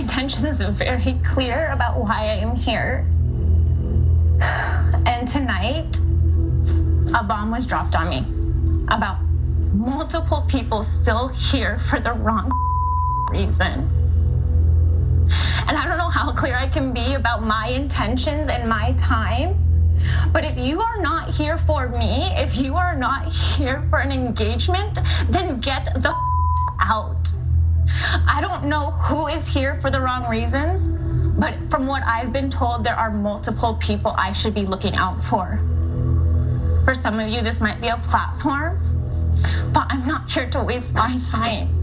Intentions are very clear about why I am here. And tonight, a bomb was dropped on me about multiple people still here for the wrong reason. And I don't know how clear I can be about my intentions and my time. But if you are not here for me, if you are not here for an engagement, then get the out. I don't know who is here for the wrong reasons, but from what I've been told, there are multiple people I should be looking out for. For some of you, this might be a platform, but I'm not here to waste my time.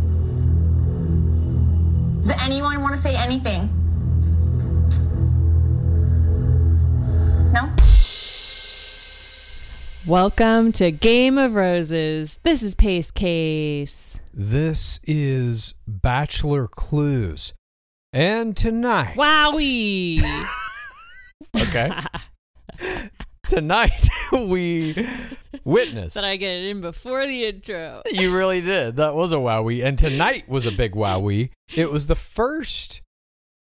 Does anyone want to say anything? No? Welcome to Game of Roses. This is Pace Case. This is Bachelor Clues. And tonight. Wowie! Okay. tonight we witness Did I get it in before the intro? You really did. That was a wowie. And tonight was a big wowie. It was the first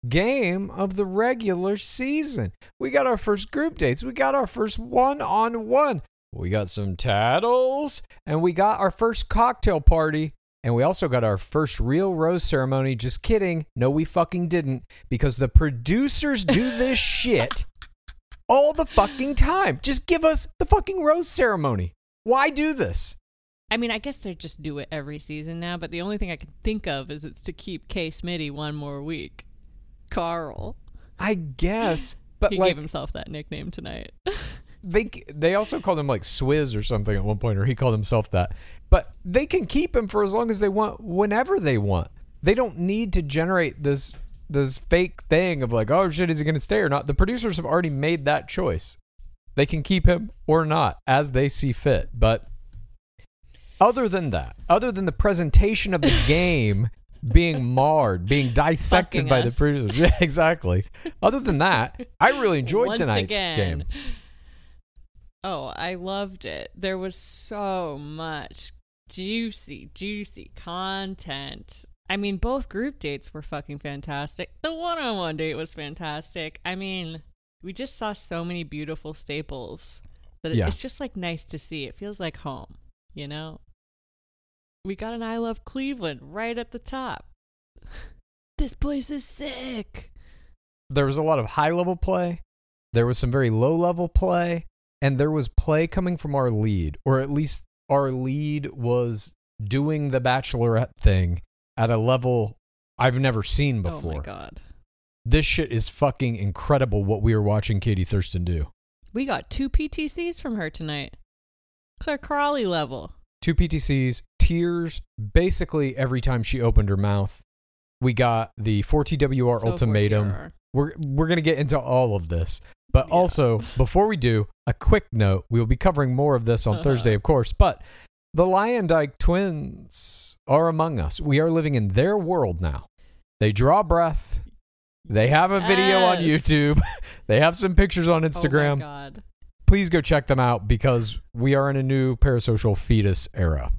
game of the regular season. We got our first group dates. We got our first one on one. We got some tattles. And we got our first cocktail party. And we also got our first real rose ceremony. Just kidding. No, we fucking didn't. Because the producers do this shit all the fucking time. Just give us the fucking rose ceremony. Why do this? I mean, I guess they just do it every season now, but the only thing I can think of is it's to keep K. Smitty one more week. Carl. I guess. But he like gave himself that nickname tonight. they they also called him like Swizz or something at one point, or he called himself that. But they can keep him for as long as they want, whenever they want. They don't need to generate this this fake thing of like, oh shit, is he going to stay or not? The producers have already made that choice. They can keep him or not as they see fit. But other than that, other than the presentation of the game being marred, being dissected Fucking by the producers, yeah, exactly. Other than that, I really enjoyed Once tonight's again. game. Oh, I loved it. There was so much juicy, juicy content. I mean, both group dates were fucking fantastic. The one on one date was fantastic. I mean, we just saw so many beautiful staples that Yeah. it's just like nice to see. It feels like home, you know? We got an I Love Cleveland right at the top. this place is sick. there was a lot of high level play, there was some very low level play, and there was play coming from our lead, or at least our lead was doing the bachelorette thing at a level I've never seen before. Oh my god. This shit is fucking incredible what we are watching Katie Thurston do. We got two PTCs from her tonight. Clare Crawley level. Two PTCs, tears basically every time she opened her mouth. We got the 4TWR So ultimatum. 4TR. We're we're gonna get into all of this, but Yeah. also before we do, a quick note: we will be covering more of this on Uh-huh. Thursday, of course. But the Lyondike twins are among us. We are living in their world now. They draw breath. They have a video on YouTube. they have some pictures on Oh my Instagram. god. Please go check them out because we are in a new parasocial fetus era.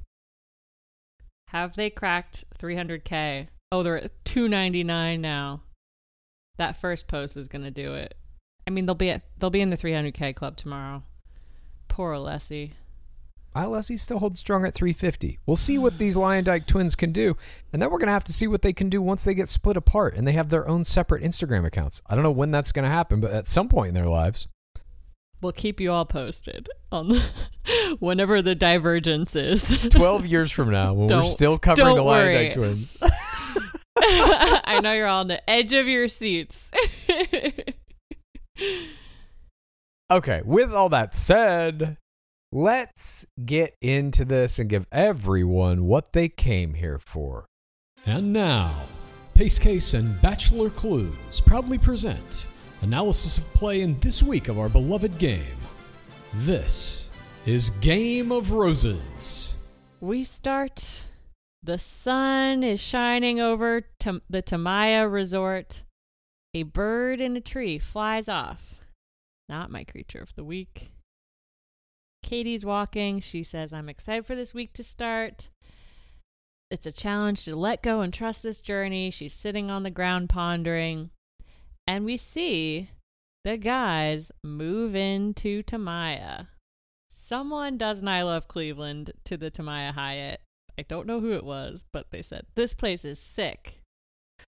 Have they cracked 300k? Oh, they're at 299 now. That first post is gonna do it. I mean, they'll be at they'll be in the 300k club tomorrow. Poor Alessi. Ah, Alessi still holds strong at 350. We'll see what these Lion Dyke twins can do, and then we're gonna have to see what they can do once they get split apart and they have their own separate Instagram accounts. I don't know when that's gonna happen, but at some point in their lives. We'll keep you all posted on the, whenever the divergence is. 12 years from now, when we're still covering the Lion Dyke twins. I know you're all on the edge of your seats. Okay, with all that said, let's get into this and give everyone what they came here for. And now, Pace Case and Bachelor Clues proudly present analysis of play in this week of our beloved game. This is Game of Roses. we start. The sun is shining over Tam- the Tamaya resort. A bird in a tree flies off. Not my creature of the week. Katie's walking. She says, I'm excited for this week to start. It's a challenge to let go and trust this journey. She's sitting on the ground pondering. And we see the guys move into Tamaya. Someone does an I Love Cleveland to the Tamaya Hyatt. I don't know who it was, but they said, This place is sick.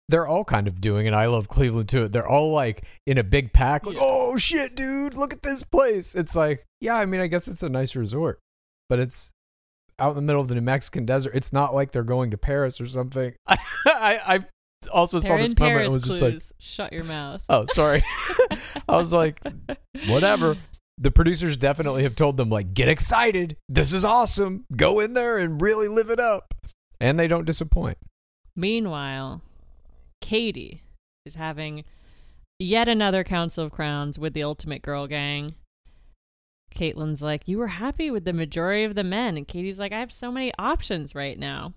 They're all kind of doing it. I love Cleveland too. They're all like in a big pack, like, Yeah. oh shit, dude, look at this place. It's like, yeah, I mean, I guess it's a nice resort, but it's, out in the middle of the New Mexican desert. It's not like they're going to Paris or something. I I, I also saw They're this in moment Paris and was just like. Shut your mouth. oh, sorry. I was like, whatever. The producers definitely have told them like, get excited. This is awesome. Go in there and really live it up. And they don't disappoint. Meanwhile, Katie is having yet another Council of Crowns with the Ultimate Girl Gang. Kaitlyn's like, You were happy with the majority of the men. And Katie's like, I have so many options right now.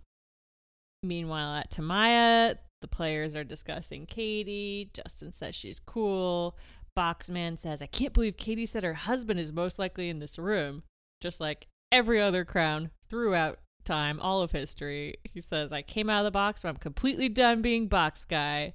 Meanwhile, at Tamaya, the players are discussing Katie. Justin says she's cool. Boxman says, I can't believe Katie said her husband is most likely in this room. Just like every other crown throughout time, all of history. He says, I came out of the box, but I'm completely done being box guy.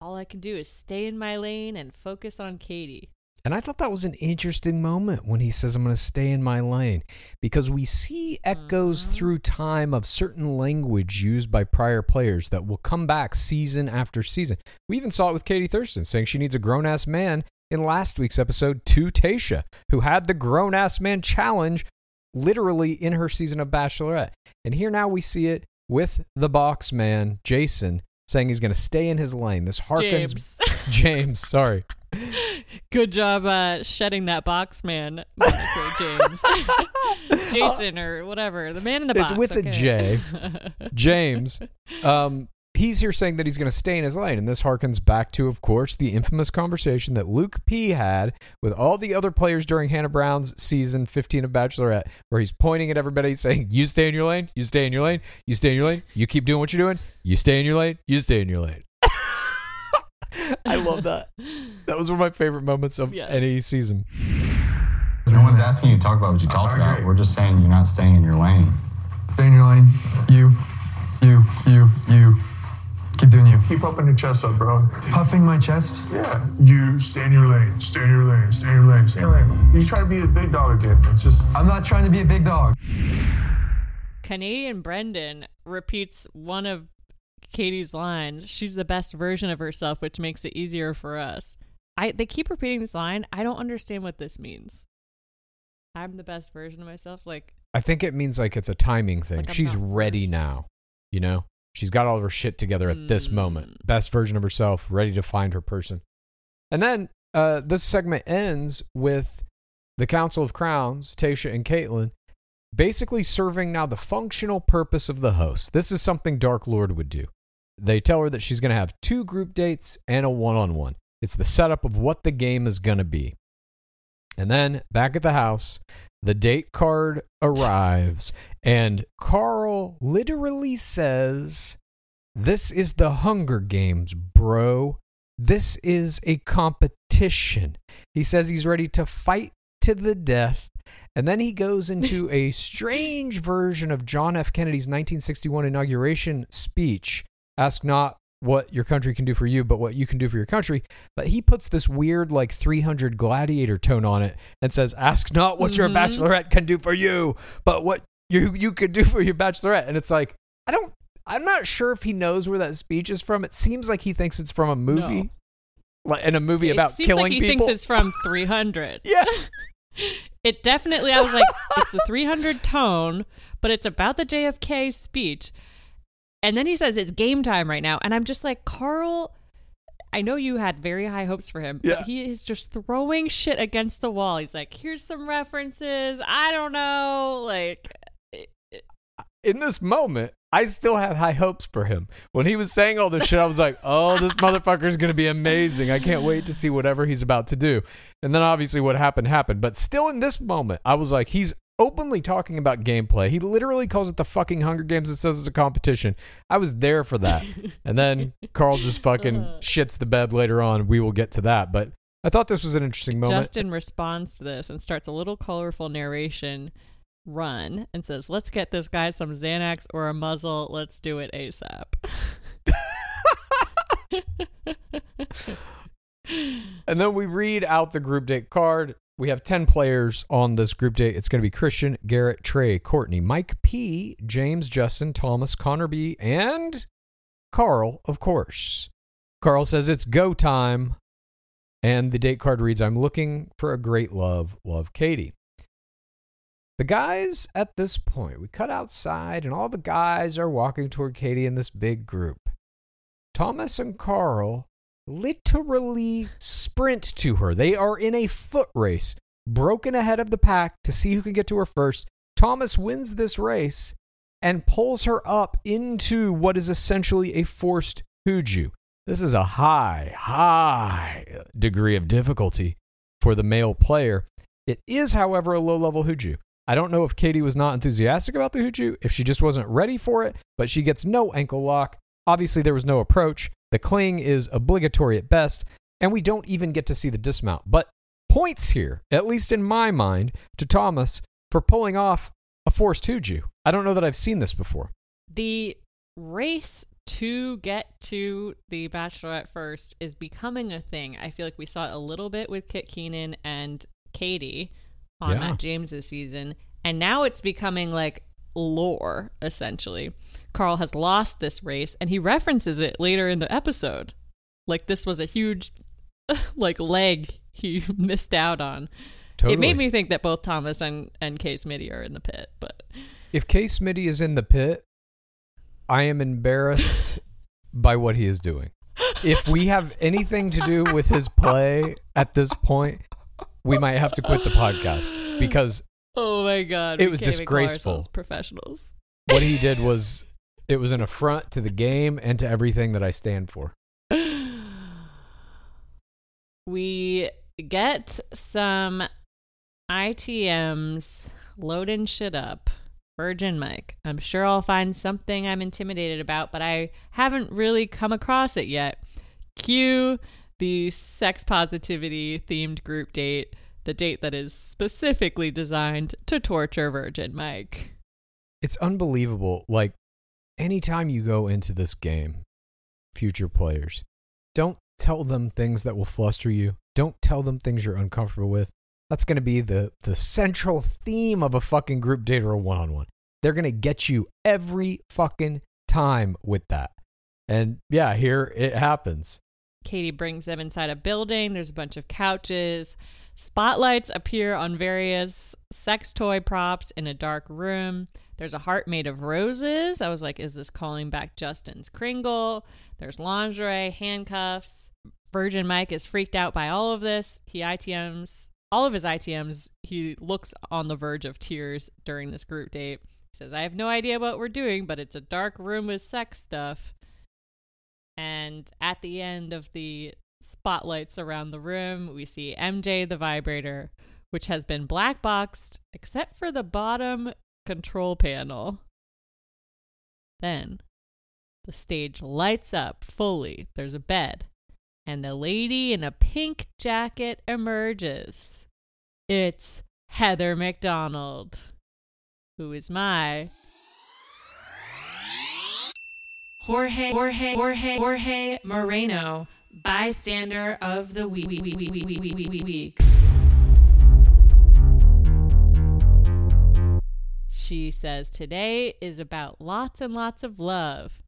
All I can do is stay in my lane and focus on Katie. And I thought that was an interesting moment when he says, I'm going to stay in my lane, because we see echoes mm-hmm. through time of certain language used by prior players that will come back season after season. We even saw it with Katie Thurston saying she needs a grown ass man in last week's episode to Tayshia, who had the grown ass man challenge literally in her season of Bachelorette. And here now we see it with the box man, Jason, saying he's going to stay in his lane. This harkens. James. James, sorry. Good job uh, shedding that box man moniker, James. Jason or whatever. The man in the box. It's with a okay. J. James, um, he's here saying that he's going to stay in his lane. And this harkens back to, of course, the infamous conversation that Luke P had with all the other players during Hannah Brown's season 15 of Bachelorette, where he's pointing at everybody saying, You stay in your lane, you stay in your lane, you stay in your lane, you keep doing what you're doing, you stay in your lane, you stay in your lane. I love that. That was one of my favorite moments of Yes. any season. No one's asking you to talk about what you talked about. We're just saying you're not staying in your lane. Stay in your lane. You, you, you, you. Keep doing you. Keep puffing your chest up, bro. Puffing my chest. Yeah. You stay in your lane. Stay in your lane. Stay in your lane. Stay in your lane. You try to be a big dog again. It's just I'm not trying to be a big dog. Canadian Brendan repeats one of Katie's lines. She's the best version of herself, which makes it easier for us. I they keep repeating this line. I don't understand what this means. I'm the best version of myself. Like I think it means like it's a timing thing. Like She's ready worse. now. You know? She's got all of her shit together at this moment. Mm. Best version of herself, ready to find her person. And then uh, this segment ends with the Council of Crowns, Tayshia and Kaitlyn, basically serving now the functional purpose of the host. This is something Dark Lord would do. They tell her that she's going to have two group dates and a one on one. It's the setup of what the game is going to be. And then back at the house, the date card arrives, and Carl literally says, This is the Hunger Games, bro. This is a competition. He says he's ready to fight to the death. And then he goes into a strange version of John F. Kennedy's 1961 inauguration speech Ask not what your country can do for you, but what you can do for your country. But he puts this weird, like 300 gladiator tone on it and says, Ask not what your Mhm. bachelorette can do for you, but what you, you could do for your bachelorette. And it's like, I don't, I'm not sure if he knows where that speech is from. It seems like he thinks it's from a movie. No. Like in a movie it about seems killing like he people. thinks it's from 300. yeah. It definitely, I was like, it's the 300 tone, but it's about the JFK speech. And then he says it's game time right now. And I'm just like, Carl, I know you had very high hopes for him, Yeah. but he is just throwing shit against the wall. He's like, here's some references. I don't know. Like, in this moment, I still had high hopes for him. When he was saying all this shit, I was like, oh, this motherfucker is going to be amazing. I can't wait to see whatever he's about to do. And then obviously what happened happened. But still in this moment, I was like, he's openly talking about gameplay. He literally calls it the fucking Hunger Games and says it's a competition. I was there for that. and then Carl just fucking uh. shits the bed later on. We will get to that. But I thought this was an interesting moment. Justin responds to this and starts a little colorful narration run and says, Let's get this guy some Xanax or a muzzle. Let's do it ASAP. And then we read out the group date card. We have 10 players on this group date. It's going to be Christian, Garrett, Trey, Courtney, Mike P, James, Justin, Thomas, Connor B, and Carl, of course. Carl says it's go time. And the date card reads I'm looking for a great love. Love Katie. The guys at this point, we cut outside, and all the guys are walking toward Katie in this big group. Thomas and Carl literally sprint to her. They are in a foot race, broken ahead of the pack to see who can get to her first. Thomas wins this race and pulls her up into what is essentially a forced Huju. This is a high, high degree of difficulty for the male player. It is, however, a low level Huju. I don't know if Katie was not enthusiastic about the Huju, if she just wasn't ready for it, but she gets no ankle lock. Obviously, there was no approach. The cling is obligatory at best, and we don't even get to see the dismount. But points here, at least in my mind, to Thomas for pulling off a forced Huju. I don't know that I've seen this before. The race to get to the Bachelorette first is becoming a thing. I feel like we saw it a little bit with Kit Keenan and Katie on Yeah. Matt James's season, and now it's becoming like lore essentially. Carl has lost this race, and he references it later in the episode, like this was a huge like leg he missed out on. Totally. It made me think that both Thomas and and Kay Smitty are in the pit, but If K. Smitty is in the pit, I am embarrassed by what he is doing. If we have anything to do with his play at this point, we might have to quit the podcast because oh my god, It was can't even call disgraceful. professionals. what he did was it was an affront to the game and to everything that I stand for. we get some ITMs loading shit up. Virgin Mike. I'm sure I'll find something I'm intimidated about, but I haven't really come across it yet. Cue the sex positivity themed group date, the date that is specifically designed to torture Virgin Mike. It's unbelievable. Like anytime you go into this game, future players, don't tell them things that will fluster you. Don't tell them things you're uncomfortable with. That's going to be the the central theme of a fucking group date or a one-on-one. They're going to get you every fucking time with that. And yeah, here it happens. Katie brings them inside a building. There's a bunch of couches. Spotlights appear on various sex toy props in a dark room. There's a heart made of roses. I was like, is this calling back Justin's Kringle? There's lingerie, handcuffs. Virgin Mike is freaked out by all of this. He ITMs all of his ITMs. He looks on the verge of tears during this group date. He says, I have no idea what we're doing, but it's a dark room with sex stuff. And at the end of the spotlights around the room, we see MJ the vibrator, which has been black boxed except for the bottom control panel. Then the stage lights up fully. There's a bed, and the lady in a pink jacket emerges. It's Heather McDonald, who is my Jorge Jorge Jorge Jorge Moreno bystander of the week. She says today is about lots and lots of love.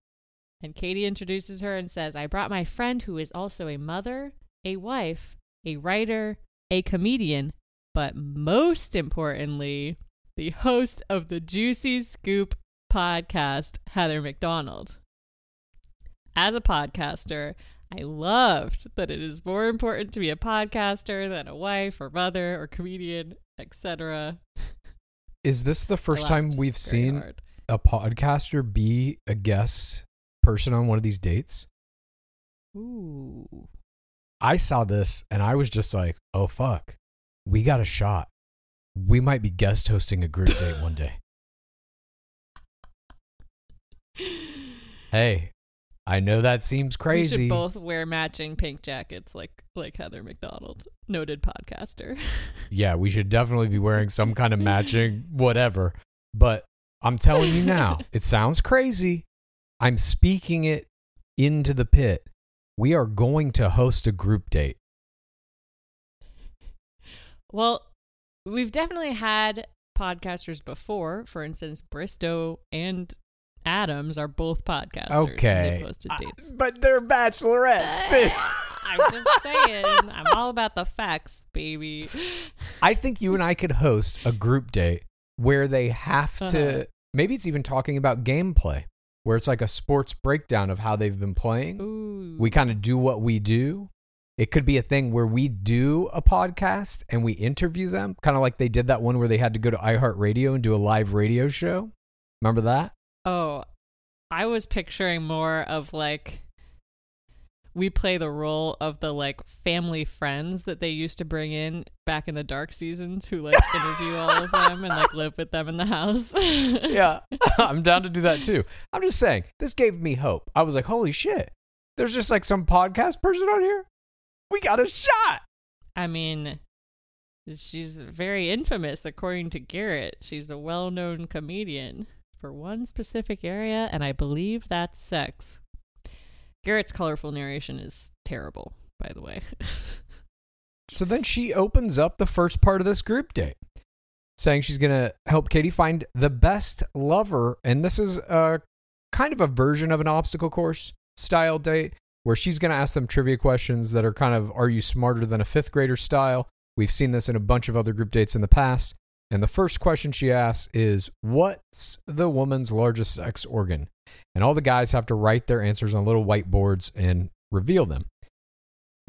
And Katie introduces her and says, I brought my friend who is also a mother, a wife, a writer, a comedian, but most importantly, the host of the Juicy Scoop podcast, Heather McDonald. As a podcaster, I loved that it is more important to be a podcaster than a wife or mother or comedian, etc. Is this the first time we've seen hard. a podcaster be a guest person on one of these dates? Ooh. I saw this and I was just like, oh fuck, we got a shot. We might be guest hosting a group date one day. Hey, I know that seems We crazy. should both wear matching pink jackets like like Heather McDonald, noted podcaster. Yeah, we should definitely be wearing some kind of matching whatever. But I'm telling you now, it sounds crazy. I'm speaking it into the pit. We are going to host a group date. well, we've definitely had podcasters before. For instance, Bristowe and Adams are both podcasters. and Okay. They've hosted dates. But they're bachelorettes. too. I'm just saying. I'm all about the facts, baby. I think you and I could host a group date where they have to Uh-huh. maybe it's even talking about gameplay where it's like a sports breakdown of how they've been playing. Ooh. We kind of do what we do. It could be a thing where we do a podcast and we interview them, kind of like they did that one where they had to go to iHeartRadio and do a live radio show. Remember that? Oh, I was picturing more of like we play the role of the like family friends that they used to bring in back in the dark seasons who like interview all of them and like live with them in the house. yeah, I'm down to do that too. I'm just saying, this gave me hope. I was like, holy shit, there's just like some podcast person on here. We got a shot. I mean, she's very infamous according to Garrett. She's a well-known comedian for one specific area and I believe that's sex. Garrett's colorful narration is terrible, by the way. So then she opens up the first part of this group date, saying she's going to help Katie find the best lover. And this is a kind of a version of an obstacle course style date where she's going to ask them trivia questions that are kind of, are you smarter than a fifth grader style? We've seen this in a bunch of other group dates in the past. And the first question she asks is, What's the woman's largest sex organ? And all the guys have to write their answers on little whiteboards and reveal them.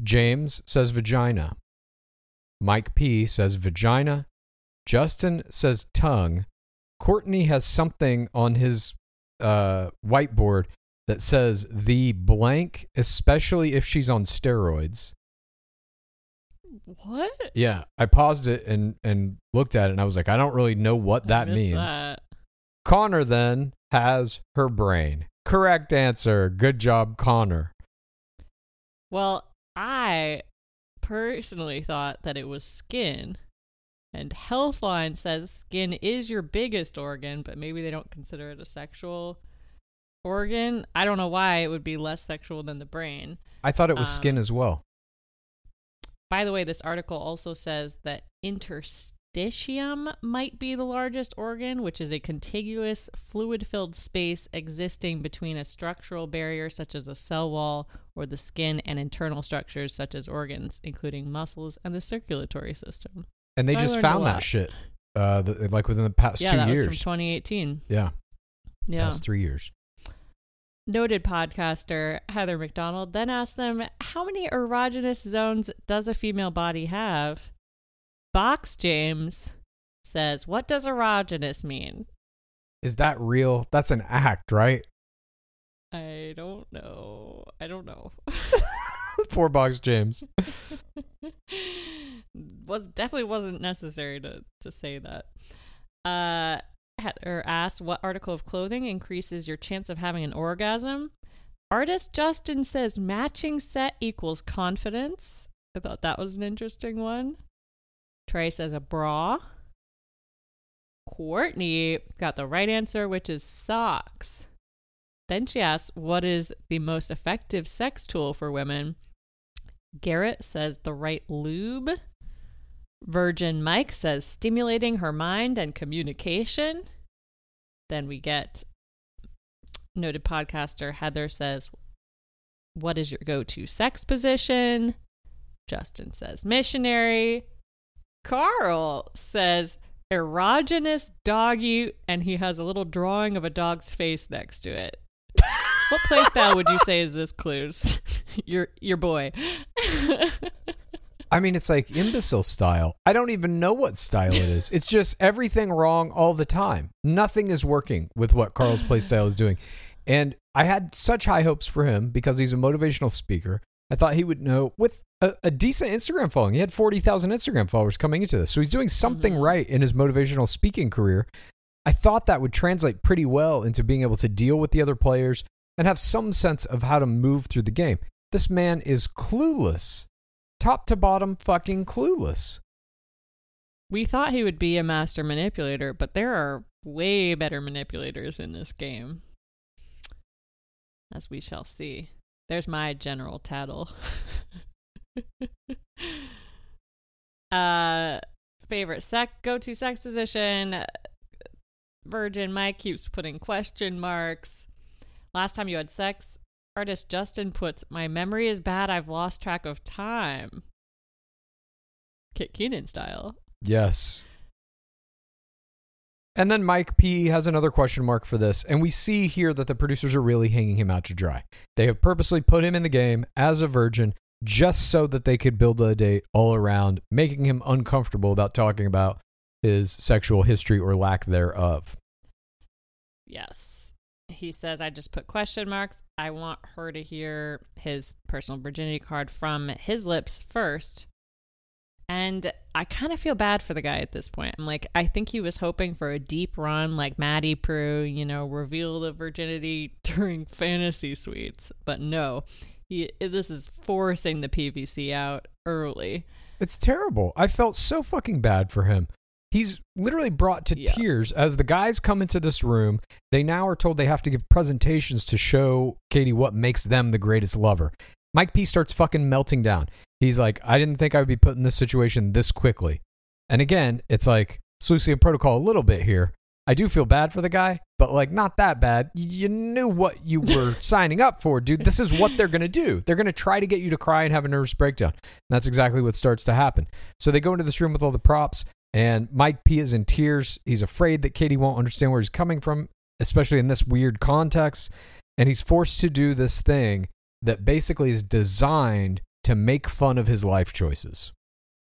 James says vagina. Mike P says vagina. Justin says tongue. Courtney has something on his uh, whiteboard that says the blank, especially if she's on steroids. What? Yeah, I paused it and and looked at it, and I was like, I don't really know what I that means. that. Connor then has her brain. Correct answer. Good job, Connor. Well, I personally thought that it was skin. And Healthline says skin is your biggest organ, but maybe they don't consider it a sexual organ. I don't know why it would be less sexual than the brain. I thought it was skin Um, as well. By the way, this article also says that interstitium might be the largest organ, which is a contiguous fluid filled space existing between a structural barrier such as a cell wall or the skin and internal structures such as organs, including muscles and the circulatory system. And they so just found that shit, uh, the, like within the past yeah, two that years. was from 2018. yeah, Yeah. past three years. Noted podcaster Heather McDonald then asked them, How many erogenous zones does a female body have? Box James says, What does erogenous mean? Is that real? That's an act, right? I don't know. I don't know. Poor Box James. was definitely wasn't necessary to to say that. Uh Heather asked what article of clothing increases your chance of having an orgasm. Artist Justin says matching set equals confidence. I thought that was an interesting one. Trey says a bra. Courtney got the right answer, which is socks. Then she asks, What is the most effective sex tool for women? Garrett says the right lube. Virgin Mike says stimulating her mind and communication. Then we get noted podcaster Heather says, What is your go to sex position? Justin says missionary. Carl says erogenous doggy, and he has a little drawing of a dog's face next to it. what playstyle would you say is this, Clues? your your boy. I mean, it's like imbecile style. I don't even know what style it is. It's just everything wrong all the time. Nothing is working with what Carl's play style is doing. And I had such high hopes for him because he's a motivational speaker. I thought he would know with a, a decent Instagram following. He had 40,000 Instagram followers coming into this. So he's doing something Mhm. right in his motivational speaking career. I thought that would translate pretty well into being able to deal with the other players and have some sense of how to move through the game. This man is clueless. Top to bottom fucking clueless. We thought he would be a master manipulator, but there are way better manipulators in this game. As we shall see. There's my general tattle. uh favorite sex go to sex position. Virgin Mike keeps putting question marks. Last time you had sex, artist Justin puts my memory is bad, I've lost track of time. Kit Keenan style. Yes. And then Mike P has another question mark for this. And we see here that the producers are really hanging him out to dry. They have purposely put him in the game as a virgin just so that they could build a date all around, making him uncomfortable about talking about his sexual history or lack thereof. Yes. He says, I just put question marks. I want her to hear his personal virginity card from his lips first. And I kind of feel bad for the guy at this point. I'm like, I think he was hoping for a deep run like Maddie Prue, you know, reveal the virginity during fantasy suites. But no, he, this is forcing the PVC out early. It's terrible. I felt so fucking bad for him. He's literally brought to Yeah. tears as the guys come into this room. They now are told they have to give presentations to show Katie what makes them the greatest lover. Mike P starts fucking melting down. He's like, I didn't think I would be put in this situation this quickly. And again, it's like Slucian protocol a little bit here. I do feel bad for the guy, but like not that bad. You knew what you were signing up for, dude. This is what they're going to do. They're going to try to get you to cry and have a nervous breakdown. And that's exactly what starts to happen. So they go into this room with all the props, and Mike P is in tears. He's afraid that Katie won't understand where he's coming from, especially in this weird context. And he's forced to do this thing that basically is designed to make fun of his life choices.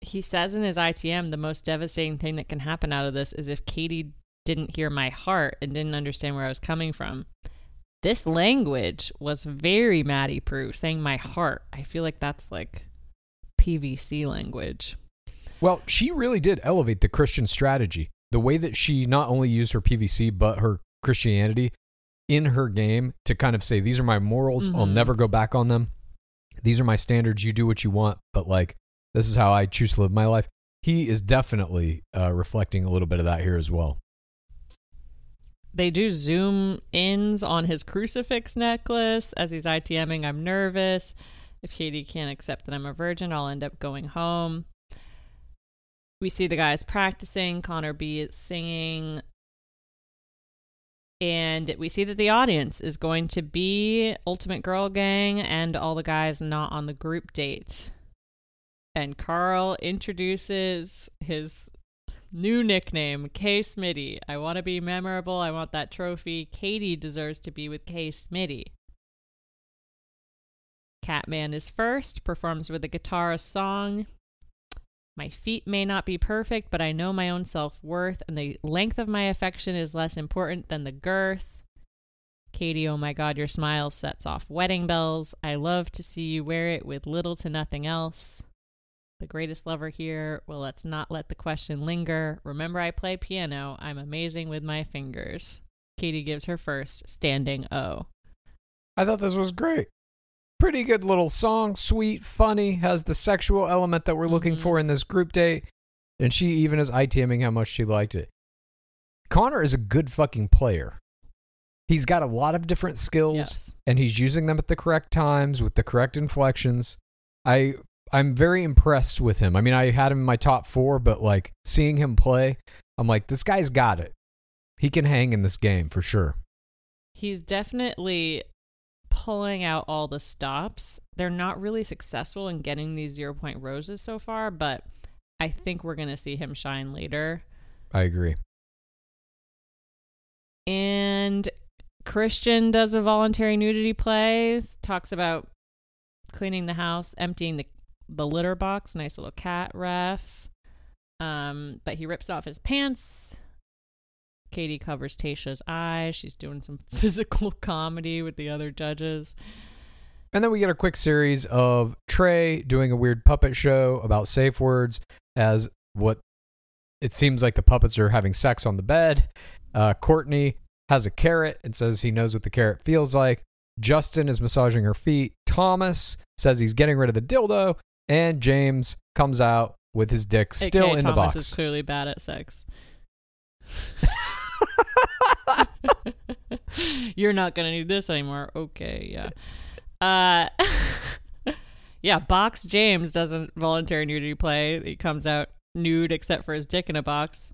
He says in his ITM, the most devastating thing that can happen out of this is if Katie didn't hear my heart and didn't understand where I was coming from. This language was very Maddie Prue, saying my heart. I feel like that's like PVC language. Well, she really did elevate the Christian strategy. The way that she not only used her PVC, but her Christianity in her game to kind of say, These are my morals. I'll Mhm. never go back on them. These are my standards. You do what you want, but like, this is how I choose to live my life. He is definitely uh, reflecting a little bit of that here as well. They do zoom ins on his crucifix necklace as he's ITMing. I'm nervous. If Katie can't accept that I'm a virgin, I'll end up going home. We see the guys practicing. Connor B is singing. And we see that the audience is going to be Ultimate Girl Gang and all the guys not on the group date. And Carl introduces his new nickname, K Smitty. I want to be memorable. I want that trophy. Katie deserves to be with K Smitty. Catman is first, performs with a guitar song. My feet may not be perfect, but I know my own self worth, and the length of my affection is less important than the girth. Katie, oh my god, your smile sets off wedding bells. I love to see you wear it with little to nothing else. The greatest lover here. Well, let's not let the question linger. Remember, I play piano. I'm amazing with my fingers. Katie gives her first standing O. I thought this was great. Pretty good little song, sweet, funny, has the sexual element that we're looking Mhm. for in this group date. And she even is ITMing how much she liked it. Connor is a good fucking player. He's got a lot of different skills Yes. and he's using them at the correct times with the correct inflections. I I'm very impressed with him. I mean, I had him in my top 4, but like seeing him play, I'm like this guy's got it. He can hang in this game for sure. He's definitely pulling out all the stops. They're not really successful in getting these zero point roses so far, but I think we're going to see him shine later. I agree. And Christian does a voluntary nudity play, talks about cleaning the house, emptying the, the litter box, nice little cat ref. Um, but he rips off his pants. Katie covers Tayshia's eyes. She's doing some physical comedy with the other judges. And then we get a quick series of Trey doing a weird puppet show about safe words as what it seems like the puppets are having sex on the bed. Uh, Courtney has a carrot and says he knows what the carrot feels like. Justin is massaging her feet. Thomas says he's getting rid of the dildo. And James comes out with his dick still AKA in the Thomas box. is clearly bad at sex. You're not gonna need this anymore. Okay, yeah. Uh, yeah. Box James doesn't voluntary nudity play. He comes out nude except for his dick in a box.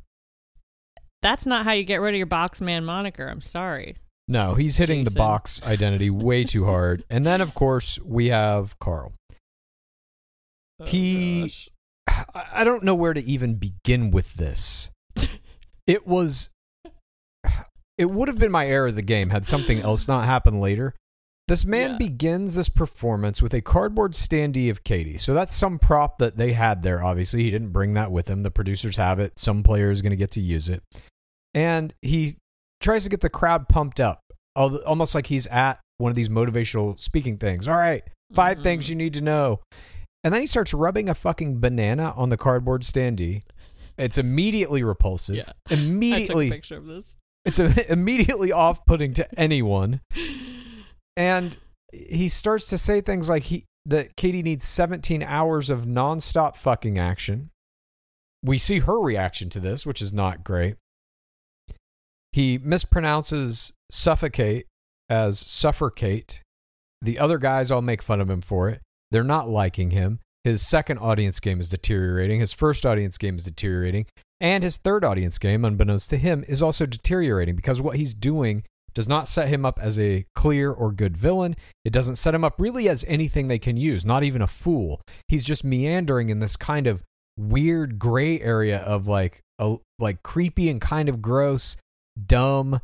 That's not how you get rid of your box man moniker. I'm sorry. No, he's hitting the box identity way too hard. And then, of course, we have Carl. He- gosh. I I don't know where to even begin with this. It was it would have been my error of the game had something else not happened later. This man Yeah. begins this performance with a cardboard standee of Katie. So that's some prop that they had there. Obviously, he didn't bring that with him. The producers have it. Some player is going to get to use it. And he tries to get the crowd pumped up, almost like he's at one of these motivational speaking things. All right, 5 Mhm. things you need to know. And then he starts rubbing a fucking banana on the cardboard standee. It's immediately repulsive. Yeah. Immediately I took a picture of this. It's a, immediately off-putting to anyone. And he starts to say things like he that katie needs 17 hours of nonstop fucking action. We see her reaction to this which is not great. He mispronounces suffocate as suffocate. The other guys all make fun of him for it. They're not liking him. His second audience game is deteriorating. His first audience game is deteriorating and his third audience game, unbeknownst to him, is also deteriorating because what he's doing does not set him up as a clear or good villain. It doesn't set him up really as anything they can use, not even a fool. He's just meandering in this kind of weird gray area of like a like creepy and kind of gross, dumb,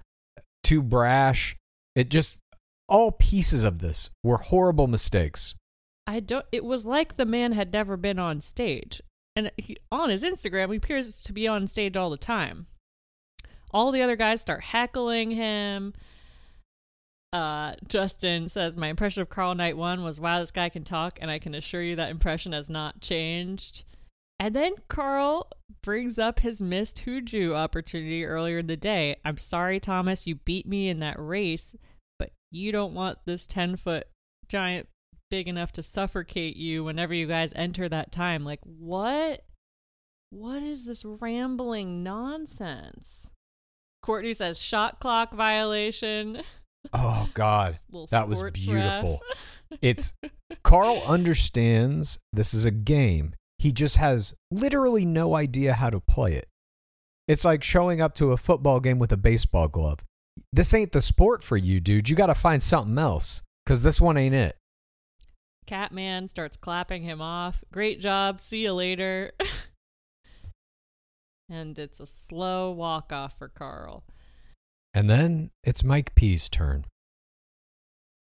too brash. It just all pieces of this were horrible mistakes. I don't. It was like the man had never been on stage, and he, on his Instagram, he appears to be on stage all the time. All the other guys start heckling him. Uh, Justin says, "My impression of Carl Night One was, wow, this guy can talk, and I can assure you that impression has not changed." And then Carl brings up his missed Huju opportunity earlier in the day. I'm sorry, Thomas, you beat me in that race, but you don't want this 10 foot giant big enough to suffocate you whenever you guys enter that time. Like, what? What is this rambling nonsense? Courtney says shot clock violation. Oh God, that was beautiful. It's Carl understands this is a game. He just has literally no idea how to play it. It's like showing up to a football game with a baseball glove. This ain't the sport for you, dude. You got to find something else because this one ain't it. Catman starts clapping him off. Great job. See you later. and it's a slow walk off for Carl. And then it's Mike P's turn.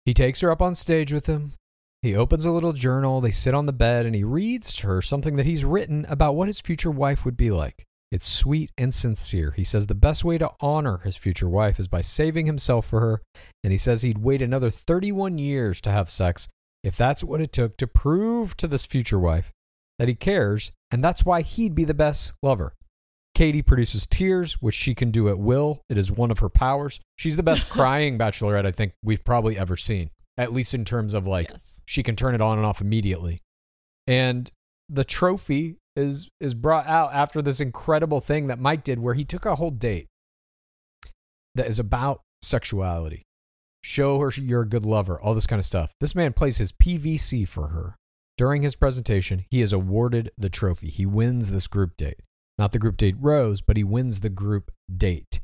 He takes her up on stage with him. He opens a little journal. They sit on the bed and he reads to her something that he's written about what his future wife would be like. It's sweet and sincere. He says the best way to honor his future wife is by saving himself for her. And he says he'd wait another 31 years to have sex if that's what it took to prove to this future wife that he cares. And that's why he'd be the best lover. Katie produces tears, which she can do at will. It is one of her powers. She's the best crying bachelorette I think we've probably ever seen, at least in terms of like yes. she can turn it on and off immediately. And the trophy is is brought out after this incredible thing that Mike did where he took a whole date that is about sexuality. Show her you're a good lover, all this kind of stuff. This man plays his PVC for her. During his presentation, he is awarded the trophy. He wins this group date. Not the group date rose, but he wins the group date.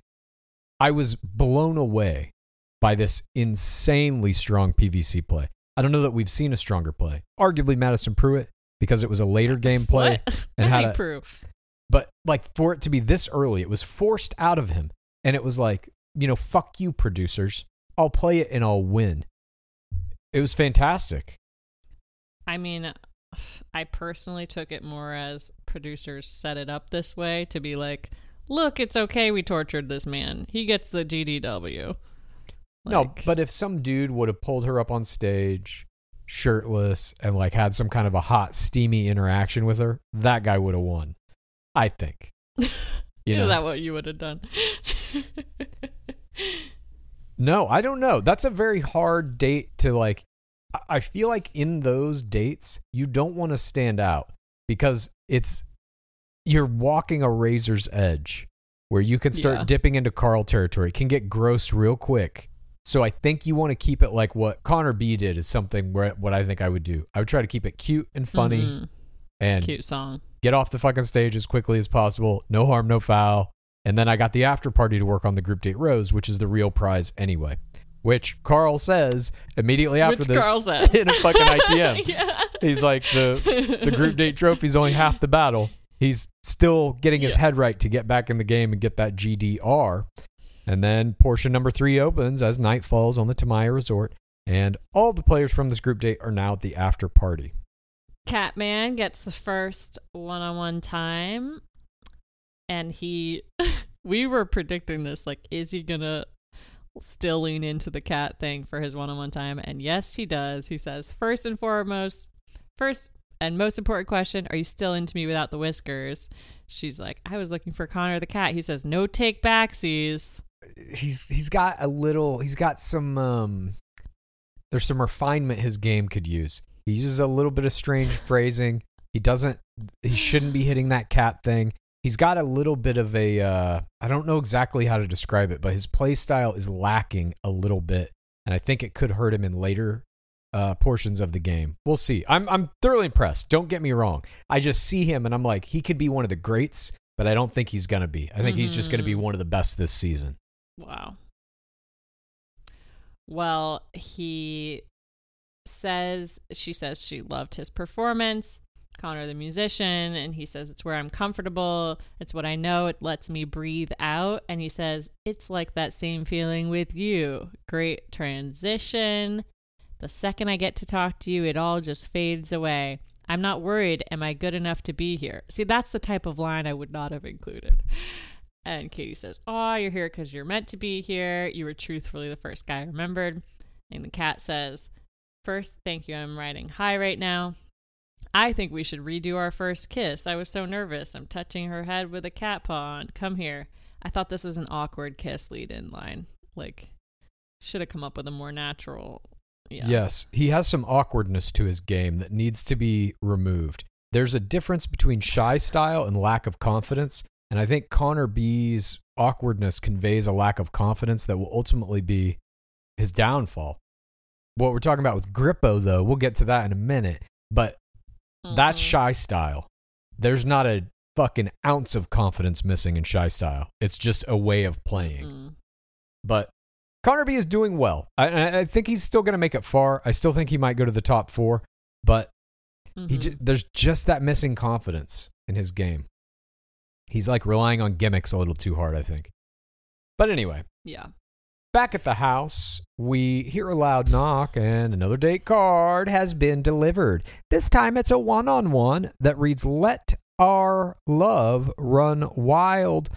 I was blown away by this insanely strong PVC play. I don't know that we've seen a stronger play. Arguably Madison Prewett because it was a later game play What? and had a- proof? but like for it to be this early, it was forced out of him. And it was like, you know, fuck you, producers. I'll play it and I'll win. It was fantastic. I mean, I personally took it more as producers set it up this way to be like, look, it's okay we tortured this man. He gets the GDW. no, but if some dude would have pulled her up on stage, shirtless, and like had some kind of a hot, steamy interaction with her, that guy would have won. I think. You is know? that what you would have done? No, I don't know. That's a very hard date to like. I- feel like in those dates, you don't want to stand out because it's you're walking a razor's edge where you can start Yeah. dipping into Carl territory. It can get gross real quick. So I think you want to keep it like what Connor B did is something where what I think I would do. I would try to keep it cute and funny Mhm. and Cute song. get off the fucking stage as quickly as possible. No harm, no foul. And then I got the after party to work on the group date rose, which is the real prize anyway. Which Carl says immediately after Which this Carl says. in a fucking ITM. yeah. He's like the the group date trophy's only half the battle. He's still getting his Yeah. head right to get back in the game and get that GDR. And then portion number three opens as night falls on the Tamaya Resort, and all the players from this group date are now at the after party. Catman gets the first one on one time. And he, we were predicting this. Like, is he to still lean into the cat thing for his one on one time? And yes, he does. He says, first and foremost, first and most important question Are you still into me without the whiskers? She's like, I was looking for Connor the cat. He says, no take backsies. He's he's got a little. He's got some. um There's some refinement his game could use. He uses a little bit of strange phrasing. He doesn't. He shouldn't be hitting that cat thing. He's got a little bit of a. Uh, I don't know exactly how to describe it, but his play style is lacking a little bit, and I think it could hurt him in later uh, portions of the game. We'll see. I'm I'm thoroughly impressed. Don't get me wrong. I just see him and I'm like, he could be one of the greats, but I don't think he's gonna be. I think he's just gonna be Mhm. one of the best this season. Wow. Well, he says, she says she loved his performance, Connor the musician, and he says, it's where I'm comfortable. It's what I know. It lets me breathe out. And he says, it's like that same feeling with you. Great transition. The second I get to talk to you, it all just fades away. I'm not worried. Am I good enough to be here? See, that's the type of line I would not have included. And Katie says, Oh, you're here because you're meant to be here. You were truthfully the first guy I remembered. And the cat says, First, thank you. I'm riding high right now. I think we should redo our first kiss. I was so nervous. I'm touching her head with a cat paw. And come here. I thought this was an awkward kiss lead in line. Like, should have come up with a more natural. Yeah. Yes, he has some awkwardness to his game that needs to be removed. There's a difference between shy style and lack of confidence, and I think Connor B's awkwardness conveys a lack of confidence that will ultimately be his downfall. What we're talking about with Grippo, though, we'll get to that in a minute, but that's Mhm. shy style. There's not a fucking ounce of confidence missing in shy style. It's just a way of playing. Mm. But Connor B is doing well. I, I think he's still going to make it far. I still think he might go to the top four, but he Mhm. ju- there's just that missing confidence in his game. He's like relying on gimmicks a little too hard, I think. But anyway, yeah. Back at the house, we hear a loud knock and another date card has been delivered. This time it's a one on one that reads, Let our love run wild.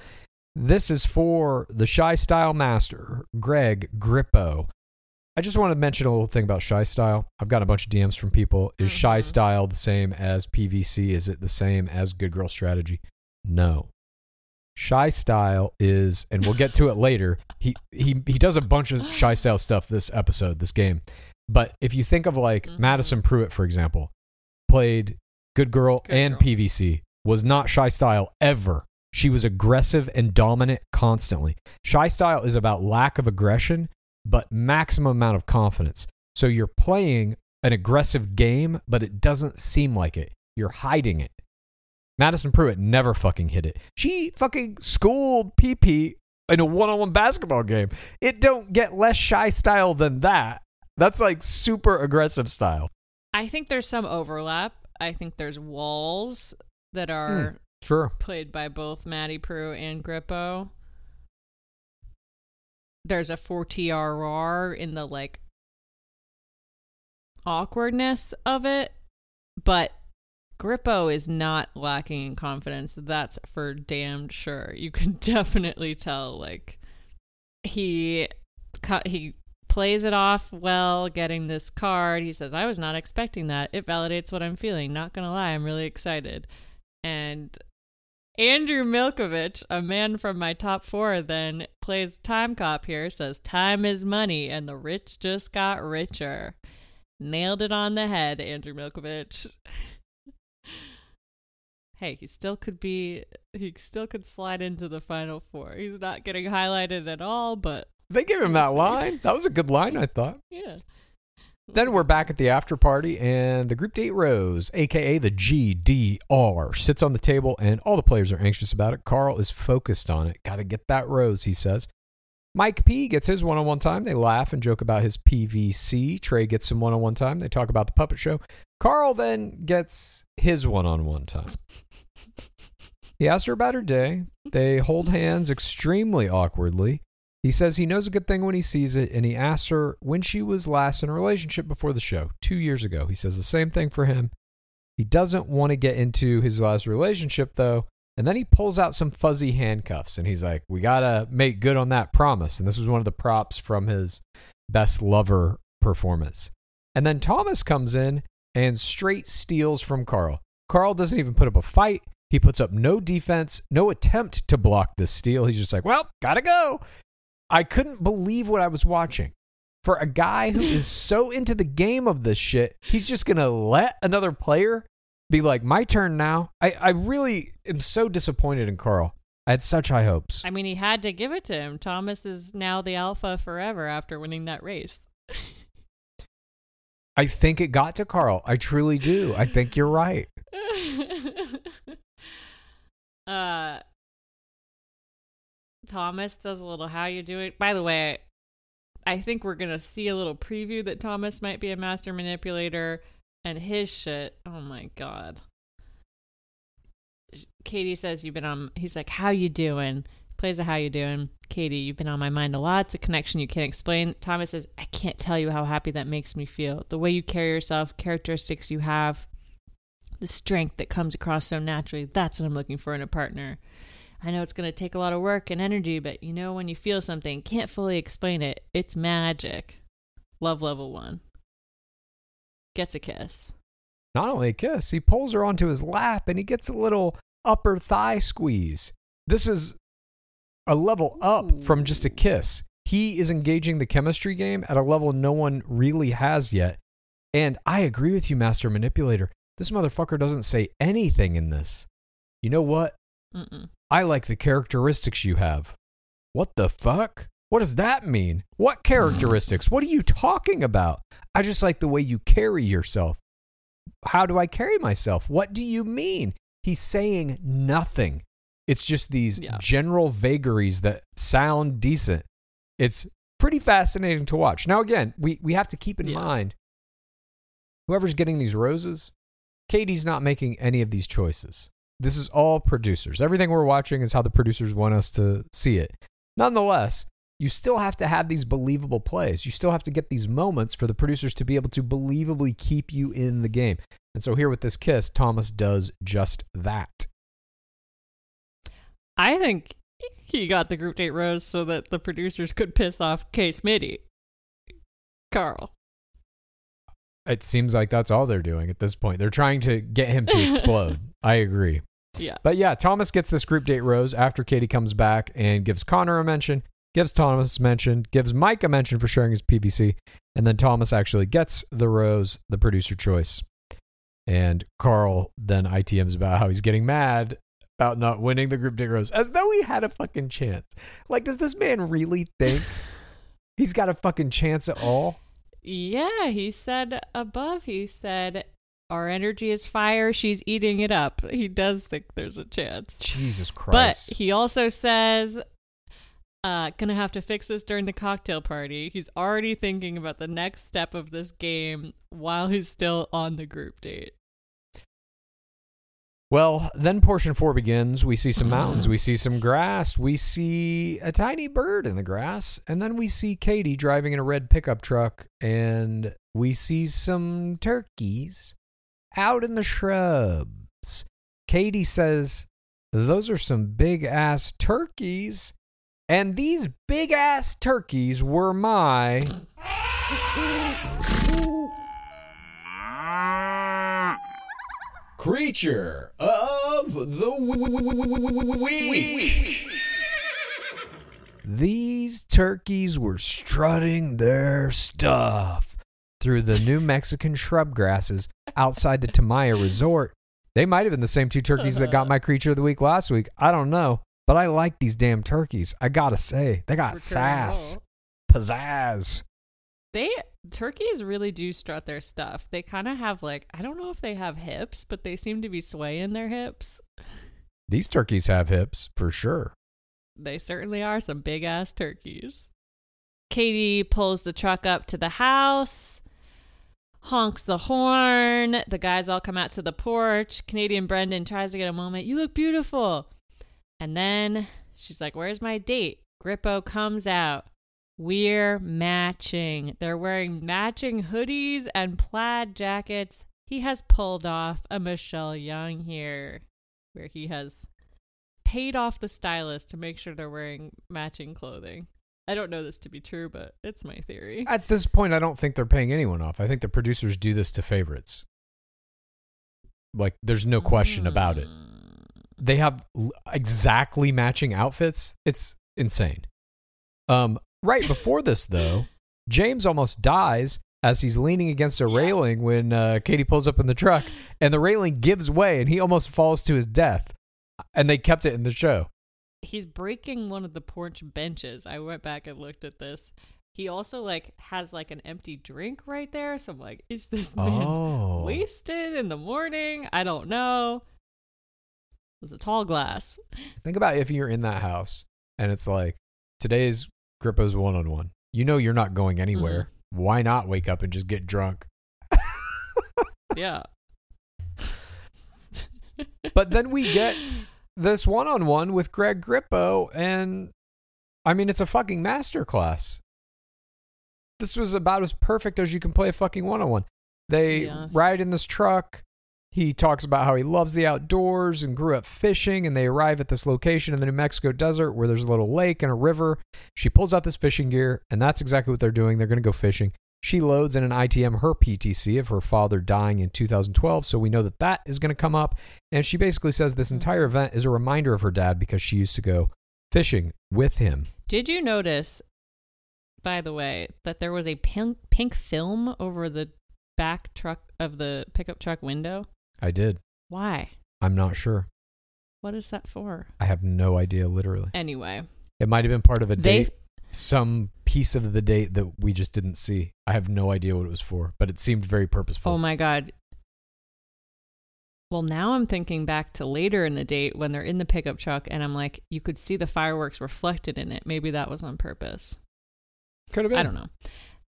This is for the Shy Style Master, Greg Grippo. I just want to mention a little thing about Shy Style. I've got a bunch of DMs from people. Is Shy Mhm. Style the same as PVC? Is it the same as Good Girl Strategy? No. Shy Style is, and we'll get to it later. He he he does a bunch of Shy Style stuff this episode, this game. But if you think of like Mhm. Madison Prewett, for example, played Good Girl Good and Girl. PVC, was not Shy Style ever. She was aggressive and dominant constantly. Shy Style is about lack of aggression, but maximum amount of confidence. So you're playing an aggressive game, but it doesn't seem like it. You're hiding it. Madison Prewett never fucking hit it. She fucking schooled PP in a one-on-one basketball game. It don't get less shy style than that. That's like super aggressive style. I think there's some overlap. I think there's walls that are hmm, Sure. played by both Maddie Prewett and Grippo. There's a 4TRR in the like awkwardness of it, but Grippo is not lacking in confidence. That's for damned sure. You can definitely tell like he he plays it off well getting this card. He says, "I was not expecting that. It validates what I'm feeling. Not going to lie, I'm really excited." And Andrew Milkovich, a man from my top four, then plays time cop here, says time is money and the rich just got richer. Nailed it on the head, Andrew Milkovich. hey, he still could be he still could slide into the final four. He's not getting highlighted at all, but They gave him that see. line. That was a good line, I thought. yeah. Then we're back at the after party, and the group date rose, aka the GDR, sits on the table, and all the players are anxious about it. Carl is focused on it. Got to get that rose, he says. Mike P gets his one on one time. They laugh and joke about his PVC. Trey gets some one on one time. They talk about the puppet show. Carl then gets his one on one time. He asks her about her day. They hold hands extremely awkwardly. He says he knows a good thing when he sees it, and he asks her when she was last in a relationship before the show, two years ago. He says the same thing for him. He doesn't want to get into his last relationship, though. And then he pulls out some fuzzy handcuffs, and he's like, We got to make good on that promise. And this was one of the props from his best lover performance. And then Thomas comes in and straight steals from Carl. Carl doesn't even put up a fight. He puts up no defense, no attempt to block this steal. He's just like, well, gotta go. I couldn't believe what I was watching. For a guy who is so into the game of this shit, he's just gonna let another player be like, my turn now. I, I really am so disappointed in Carl. I had such high hopes. I mean, he had to give it to him. Thomas is now the alpha forever after winning that race. I think it got to Carl. I truly do. I think you're right. uh Thomas does a little how you do it. By the way, I think we're gonna see a little preview that Thomas might be a master manipulator and his shit. Oh my god. Katie says you've been on he's like, How you doing? Plays a how you doing. Katie, you've been on my mind a lot. It's a connection you can't explain. Thomas says, I can't tell you how happy that makes me feel. The way you carry yourself, characteristics you have, the strength that comes across so naturally. That's what I'm looking for in a partner. I know it's going to take a lot of work and energy, but you know when you feel something, can't fully explain it. It's magic. Love level one. Gets a kiss. Not only a kiss, he pulls her onto his lap and he gets a little upper thigh squeeze. This is a level up from just a kiss. He is engaging the chemistry game at a level no one really has yet. And I agree with you, Master Manipulator. This motherfucker doesn't say anything in this. You know what? Mm-mm. I like the characteristics you have. What the fuck? What does that mean? What characteristics? What are you talking about? I just like the way you carry yourself. How do I carry myself? What do you mean? He's saying nothing. It's just these Yeah. general vagaries that sound decent. It's pretty fascinating to watch. Now, again, we, we have to keep in Yeah. mind whoever's getting these roses, Katie's not making any of these choices. This is all producers. Everything we're watching is how the producers want us to see it. Nonetheless, you still have to have these believable plays. You still have to get these moments for the producers to be able to believably keep you in the game. And so here with this kiss, Thomas does just that. I think he got the group date rose so that the producers could piss off Case Mitty. Carl. It seems like that's all they're doing at this point. They're trying to get him to explode. I agree. Yeah. But yeah, Thomas gets this group date rose after Katie comes back and gives Connor a mention, gives Thomas a mention, gives Mike a mention for sharing his PVC, and then Thomas actually gets the rose, the producer choice. And Carl then ITMs about how he's getting mad about not winning the group date rose, as though he had a fucking chance. Like, does this man really think he's got a fucking chance at all? Yeah, he said above, he said, Our energy is fire. She's eating it up. He does think there's a chance. Jesus Christ. But he also says, uh, gonna have to fix this during the cocktail party. He's already thinking about the next step of this game while he's still on the group date. Well, then portion four begins. We see some mountains, we see some grass, we see a tiny bird in the grass, and then we see Katie driving in a red pickup truck, and we see some turkeys out in the shrubs. Katie says, Those are some big ass turkeys, and these big ass turkeys were my. Creature of the week. These turkeys were strutting their stuff through the New Mexican shrub grasses outside the Tamaya Resort. They might have been the same two turkeys that got my creature of the week last week. I don't know, but I like these damn turkeys. I gotta say, they got sass, pizzazz. They turkeys really do strut their stuff. They kind of have like I don't know if they have hips, but they seem to be swaying their hips. These turkeys have hips for sure. They certainly are some big ass turkeys. Katie pulls the truck up to the house, honks the horn. The guys all come out to the porch. Canadian Brendan tries to get a moment. You look beautiful. And then she's like, Where's my date? Grippo comes out. We're matching. They're wearing matching hoodies and plaid jackets. He has pulled off a Michelle Young here, where he has paid off the stylist to make sure they're wearing matching clothing. I don't know this to be true, but it's my theory. At this point, I don't think they're paying anyone off. I think the producers do this to favorites. Like, there's no question about it. Mm. They have exactly matching outfits. It's insane. Um, right before this, though, James almost dies as he's leaning against a railing when uh, Katie pulls up in the truck, and the railing gives way, and he almost falls to his death. And they kept it in the show. he's breaking one of the porch benches. I went back and looked at this. He also like has like an empty drink right there. So I'm like, is this man Oh. wasted in the morning? I don't know. It's a tall glass. Think about if you're in that house and it's like today's Grippo's one on one. You know you're not going mm-hmm. anywhere. Why not wake up and just get drunk? Yeah. But then we get this one on one with Greg Grippo, and I mean, it's a fucking masterclass. This was about as perfect as you can play a fucking one on one. They Yes. ride in this truck. He talks about how he loves the outdoors and grew up fishing, and they arrive at this location in the New Mexico desert where there's a little lake and a river. She pulls out this fishing gear, and that's exactly what they're doing. They're going to go fishing. She loads in an ITM her PTC of her father dying in 2012, so we know that that is going to come up. And she basically says this mm-hmm. entire event is a reminder of her dad because she used to go fishing with him. Did you notice, by the way, that there was a pink pink film over the back truck of the pickup truck window? I did. Why? I'm not sure. What is that for? I have no idea, literally. Anyway, It might have been part of a They- date, some piece of the date that we just didn't see. I have no idea what it was for, but it seemed very purposeful. Oh my god. Well, now I'm thinking back to later in the date when they're in the pickup truck and I'm like, you could see the fireworks reflected in it. Maybe that was on purpose. Could have been. I don't know.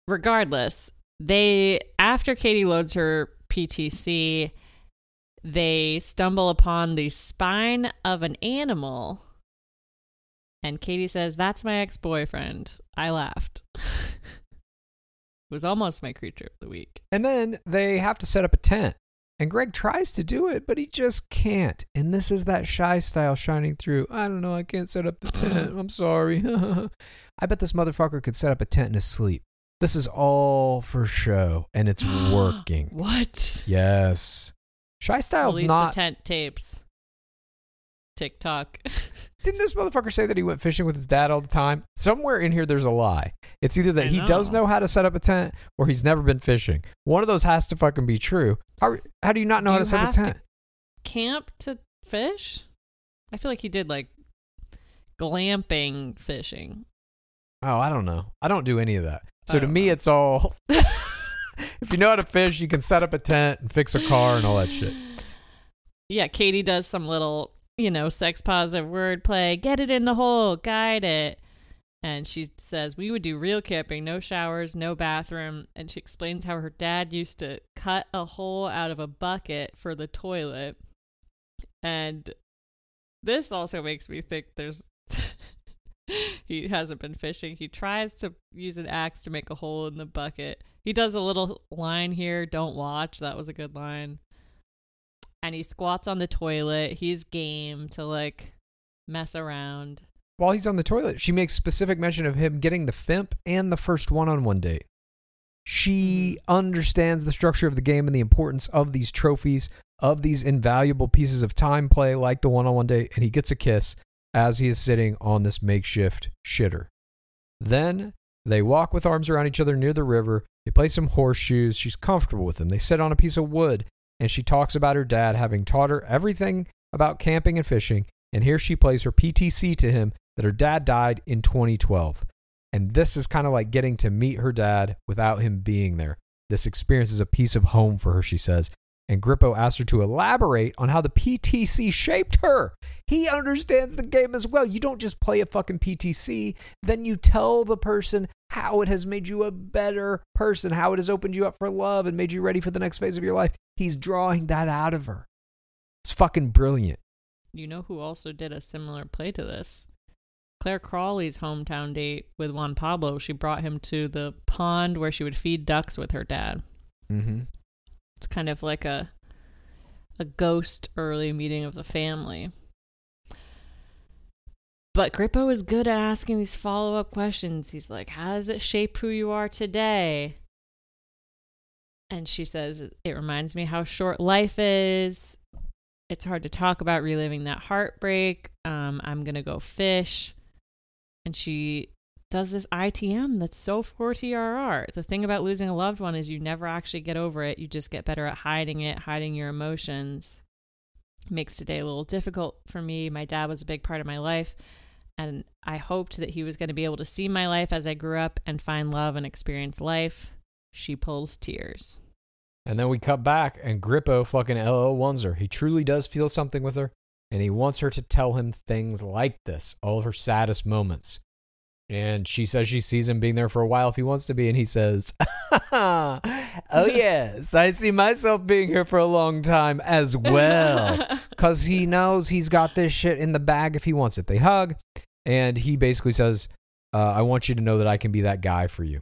Regardless, they after Katie loads her PTC, they stumble upon the spine of an animal. And Katie says, "That's my ex-boyfriend." I laughed. it was almost my creature of the week. And then they have to set up a tent. And Greg tries to do it, but he just can't. And this is that shy style shining through. I don't know. I can't set up the tent. I'm sorry. I bet this motherfucker could set up a tent in his sleep. This is all for show, and it's working. What? Yes. Shy style's Release not. the tent tapes. TikTok. Didn't this motherfucker say that he went fishing with his dad all the time? Somewhere in here, there's a lie. It's either that he does know. know how to set up a tent or he's never been fishing. One of those has to fucking be true. How, how do you not know Do how to set up a to- tent? Camp to fish? I feel like he did like glamping fishing. Oh, I don't know. I don't do any of that. So to don't me, it's all. if you know how to fish, you can set up a tent and fix a car and all that shit. Yeah, Katie does some little, you know, sex positive wordplay. Get it in the hole, guide it. And she says, We would do real camping, no showers, no bathroom. And she explains how her dad used to cut a hole out of a bucket for the toilet. And this also makes me think there's. he hasn't been fishing. He tries to use an axe to make a hole in the bucket. He does a little line here, don't watch. That was a good line and he squats on the toilet. He's game to like mess around. While he's on the toilet, she makes specific mention of him getting the FIMP and the first one on one date. She mm-hmm. understands the structure of the game and the importance of these trophies, of these invaluable pieces of time play like the one on one date, and he gets a kiss as he is sitting on this makeshift shitter. Then they walk with arms around each other near the river. They play some horseshoes. She's comfortable with them. They sit on a piece of wood, and she talks about her dad having taught her everything about camping and fishing. And here she plays her PTC to him that her dad died in 2012. And this is kind of like getting to meet her dad without him being there. This experience is a piece of home for her, she says. And Grippo asked her to elaborate on how the PTC shaped her. He understands the game as well. You don't just play a fucking PTC, then you tell the person how it has made you a better person, how it has opened you up for love and made you ready for the next phase of your life. He's drawing that out of her. It's fucking brilliant. You know who also did a similar play to this? Clare Crawley's hometown date with Juan Pablo. She brought him to the pond where she would feed ducks with her dad. Mm-hmm. It's kind of like a a ghost early meeting of the family. But Grippo is good at asking these follow up questions. He's like, How does it shape who you are today? And she says, It reminds me how short life is. It's hard to talk about reliving that heartbreak. Um, I'm going to go fish. And she does this ITM that's so for TRR. The thing about losing a loved one is you never actually get over it. You just get better at hiding it, hiding your emotions. Makes today a little difficult for me. My dad was a big part of my life, and I hoped that he was going to be able to see my life as I grew up and find love and experience life. She pulls tears. And then we cut back, and Grippo fucking LO wants her. He truly does feel something with her, and he wants her to tell him things like this, all of her saddest moments. And she says she sees him being there for a while if he wants to be, and he says, "Oh yes, I see myself being here for a long time as well." Because he knows he's got this shit in the bag if he wants it. They hug, and he basically says, uh, "I want you to know that I can be that guy for you."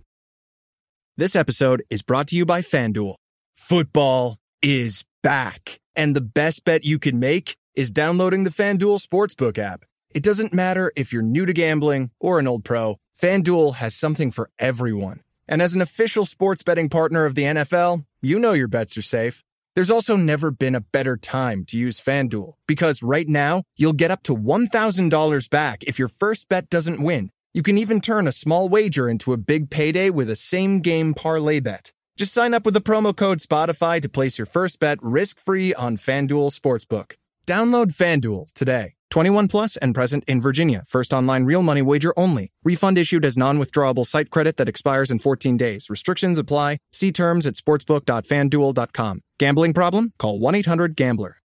This episode is brought to you by FanDuel. Football is back, and the best bet you can make is downloading the FanDuel Sportsbook app. It doesn't matter if you're new to gambling or an old pro, FanDuel has something for everyone. And as an official sports betting partner of the NFL, you know your bets are safe. There's also never been a better time to use FanDuel because right now you'll get up to $1,000 back if your first bet doesn't win. You can even turn a small wager into a big payday with a same game parlay bet. Just sign up with the promo code Spotify to place your first bet risk free on FanDuel Sportsbook. Download FanDuel today. 21 plus and present in Virginia. First online real money wager only. Refund issued as non withdrawable site credit that expires in 14 days. Restrictions apply. See terms at sportsbook.fanduel.com. Gambling problem? Call 1 800 Gambler.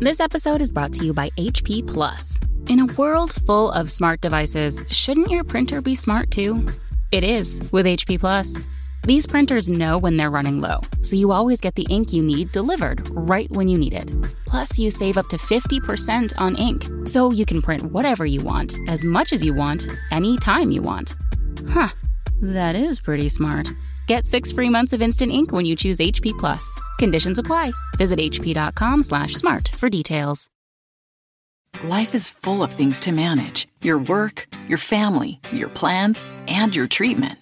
This episode is brought to you by HP Plus. In a world full of smart devices, shouldn't your printer be smart too? It is with HP Plus. These printers know when they're running low, so you always get the ink you need delivered right when you need it. Plus, you save up to 50% on ink, so you can print whatever you want, as much as you want, anytime you want. Huh, that is pretty smart. Get six free months of instant ink when you choose HP Plus. Conditions apply. Visit hp.com slash smart for details. Life is full of things to manage your work, your family, your plans, and your treatment.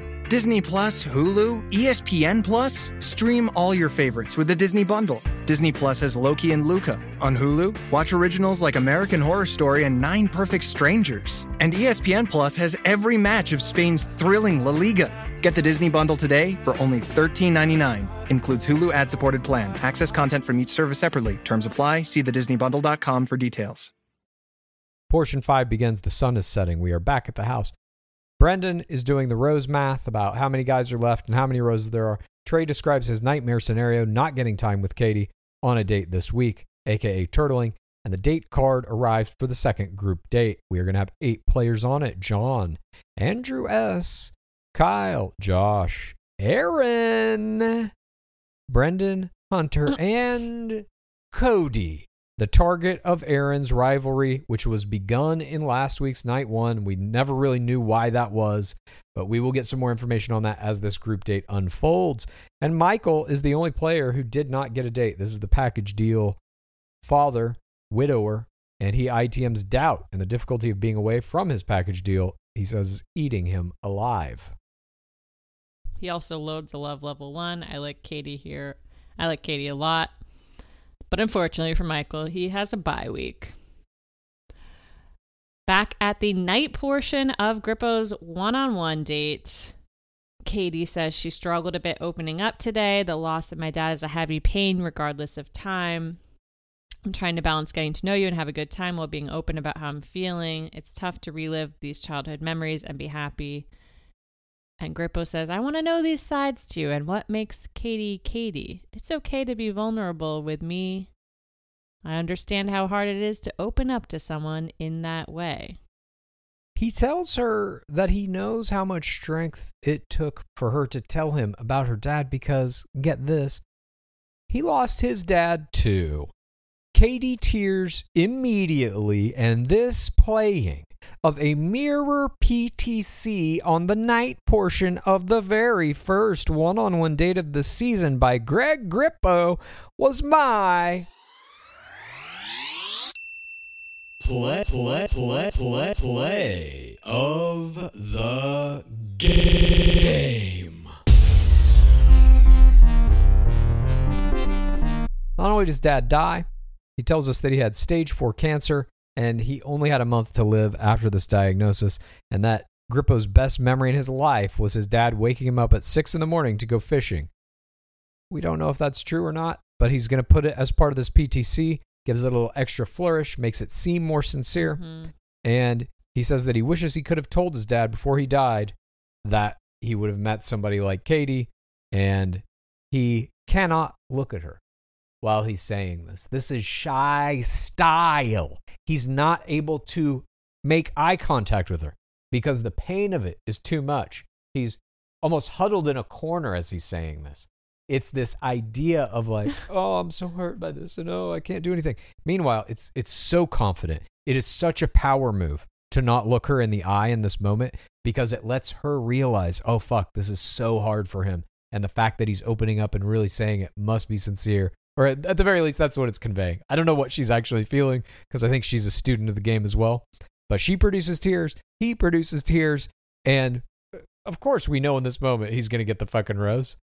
Disney Plus, Hulu, ESPN Plus? Stream all your favorites with the Disney Bundle. Disney Plus has Loki and Luca. On Hulu, watch originals like American Horror Story and Nine Perfect Strangers. And ESPN Plus has every match of Spain's thrilling La Liga. Get the Disney Bundle today for only $13.99. Includes Hulu ad supported plan. Access content from each service separately. Terms apply. See thedisneybundle.com for details. Portion 5 begins The sun is setting. We are back at the house. Brendan is doing the rose math about how many guys are left and how many roses there are. Trey describes his nightmare scenario not getting time with Katie on a date this week, aka turtling, and the date card arrives for the second group date. We are going to have eight players on it John, Andrew S., Kyle, Josh, Aaron, Brendan, Hunter, mm. and Cody the target of Aaron's rivalry, which was begun in last week's night one. We never really knew why that was, but we will get some more information on that as this group date unfolds. And Michael is the only player who did not get a date. This is the package deal father, widower, and he ITM's doubt and the difficulty of being away from his package deal. He says eating him alive. He also loads a love level one. I like Katie here. I like Katie a lot. But unfortunately for Michael, he has a bye week. Back at the night portion of Grippo's one on one date, Katie says she struggled a bit opening up today. The loss of my dad is a heavy pain, regardless of time. I'm trying to balance getting to know you and have a good time while being open about how I'm feeling. It's tough to relive these childhood memories and be happy. And Grippo says, I want to know these sides too and what makes Katie Katie. It's okay to be vulnerable with me I understand how hard it is to open up to someone in that way. He tells her that he knows how much strength it took for her to tell him about her dad because, get this, he lost his dad too. Katie tears immediately, and this playing of a mirror PTC on the night portion of the very first one on one date of the season by Greg Grippo was my. Play, play, play, play, play of the game. Not only does dad die, he tells us that he had stage 4 cancer and he only had a month to live after this diagnosis, and that Grippo's best memory in his life was his dad waking him up at 6 in the morning to go fishing. We don't know if that's true or not, but he's going to put it as part of this PTC, gives it a little extra flourish, makes it seem more sincere, Mhm. and he says that he wishes he could have told his dad before he died that he would have met somebody like Katie, and he cannot look at her while he's saying this. This is shy style. He's not able to make eye contact with her because the pain of it is too much. He's almost huddled in a corner as he's saying this. It's this idea of like, oh, I'm so hurt by this, and oh, I can't do anything. Meanwhile, it's it's so confident. It is such a power move to not look her in the eye in this moment because it lets her realize, oh fuck, this is so hard for him. And the fact that he's opening up and really saying it must be sincere. Or at at the very least, that's what it's conveying. I don't know what she's actually feeling because I think she's a student of the game as well. But she produces tears. He produces tears. And uh, of course, we know in this moment he's going to get the fucking rose.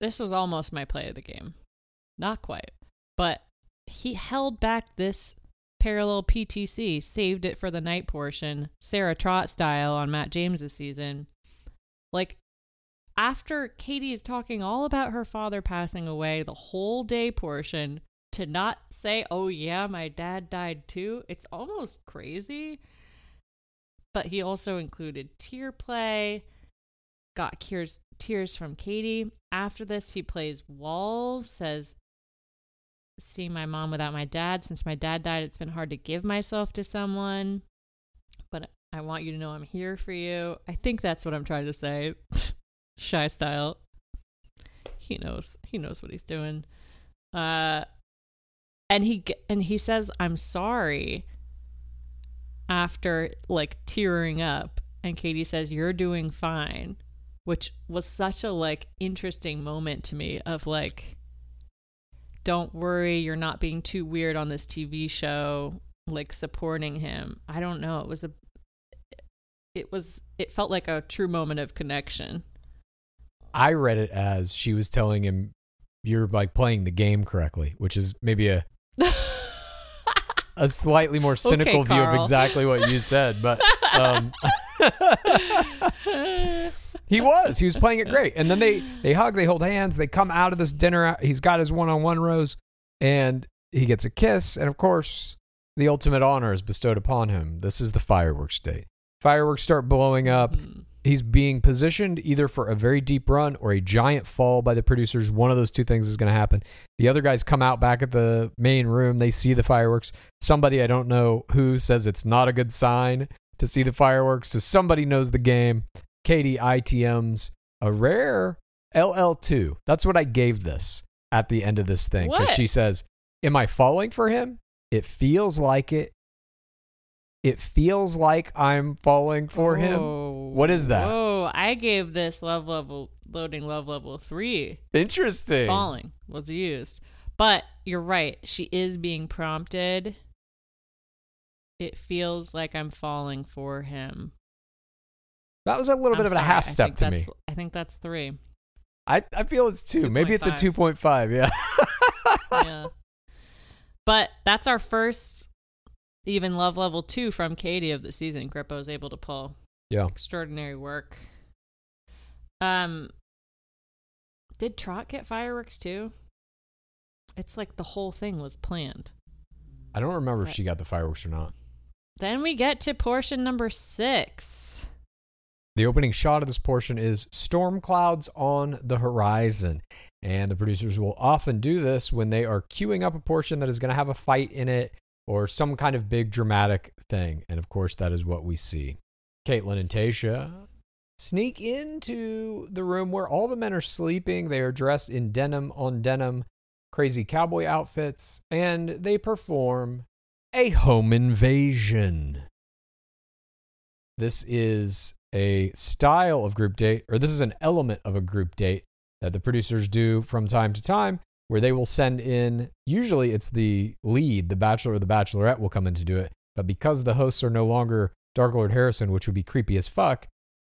This was almost my play of the game. Not quite. But he held back this parallel PTC, saved it for the night portion, Sarah Trott style on Matt James's season. Like after Katie is talking all about her father passing away, the whole day portion, to not say, oh yeah, my dad died too, it's almost crazy. But he also included tear play, got tears, tears from Katie. After this, he plays Walls, says, Seeing my mom without my dad. Since my dad died, it's been hard to give myself to someone. But I want you to know I'm here for you. I think that's what I'm trying to say. Shy style. He knows. He knows what he's doing. Uh and he and he says I'm sorry after like tearing up and Katie says you're doing fine which was such a like interesting moment to me of like don't worry you're not being too weird on this TV show like supporting him I don't know it was a it was it felt like a true moment of connection I read it as she was telling him, "You're like playing the game correctly," which is maybe a a slightly more cynical Okay, view of exactly what you said. But um, he was he was playing it great, and then they they hug, they hold hands, they come out of this dinner. He's got his one on one rose, and he gets a kiss, and of course, the ultimate honor is bestowed upon him. This is the fireworks date. Fireworks start blowing up he's being positioned either for a very deep run or a giant fall by the producers. One of those two things is going to happen. The other guys come out back at the main room. They see the fireworks. Somebody, I don't know who, says it's not a good sign to see the fireworks. So somebody knows the game. Katie ITM's a rare LL2. That's what I gave this at the end of this thing. Because she says, Am I falling for him? It feels like it. It feels like I'm falling for him. Oh, What is that? Oh, I gave this love level loading love level three. Interesting. Falling was used. But you're right. She is being prompted. It feels like I'm falling for him. That was a little I'm bit of a half step to me. I think that's three. I, I feel it's two. Maybe it's a 2.5. 2.5. Yeah. yeah. But that's our first even love level two from Katie of the season. Grippo's able to pull. Yeah. Extraordinary work. Um did Trott get fireworks too? It's like the whole thing was planned. I don't remember if she got the fireworks or not. Then we get to portion number six. The opening shot of this portion is storm clouds on the horizon. And the producers will often do this when they are queuing up a portion that is going to have a fight in it or some kind of big dramatic thing. And of course, that is what we see. Kaitlyn and Tayshia sneak into the room where all the men are sleeping. They are dressed in denim on denim, crazy cowboy outfits, and they perform a home invasion. This is a style of group date, or this is an element of a group date that the producers do from time to time, where they will send in, usually it's the lead, the bachelor or the bachelorette will come in to do it. But because the hosts are no longer Dark Lord Harrison, which would be creepy as fuck,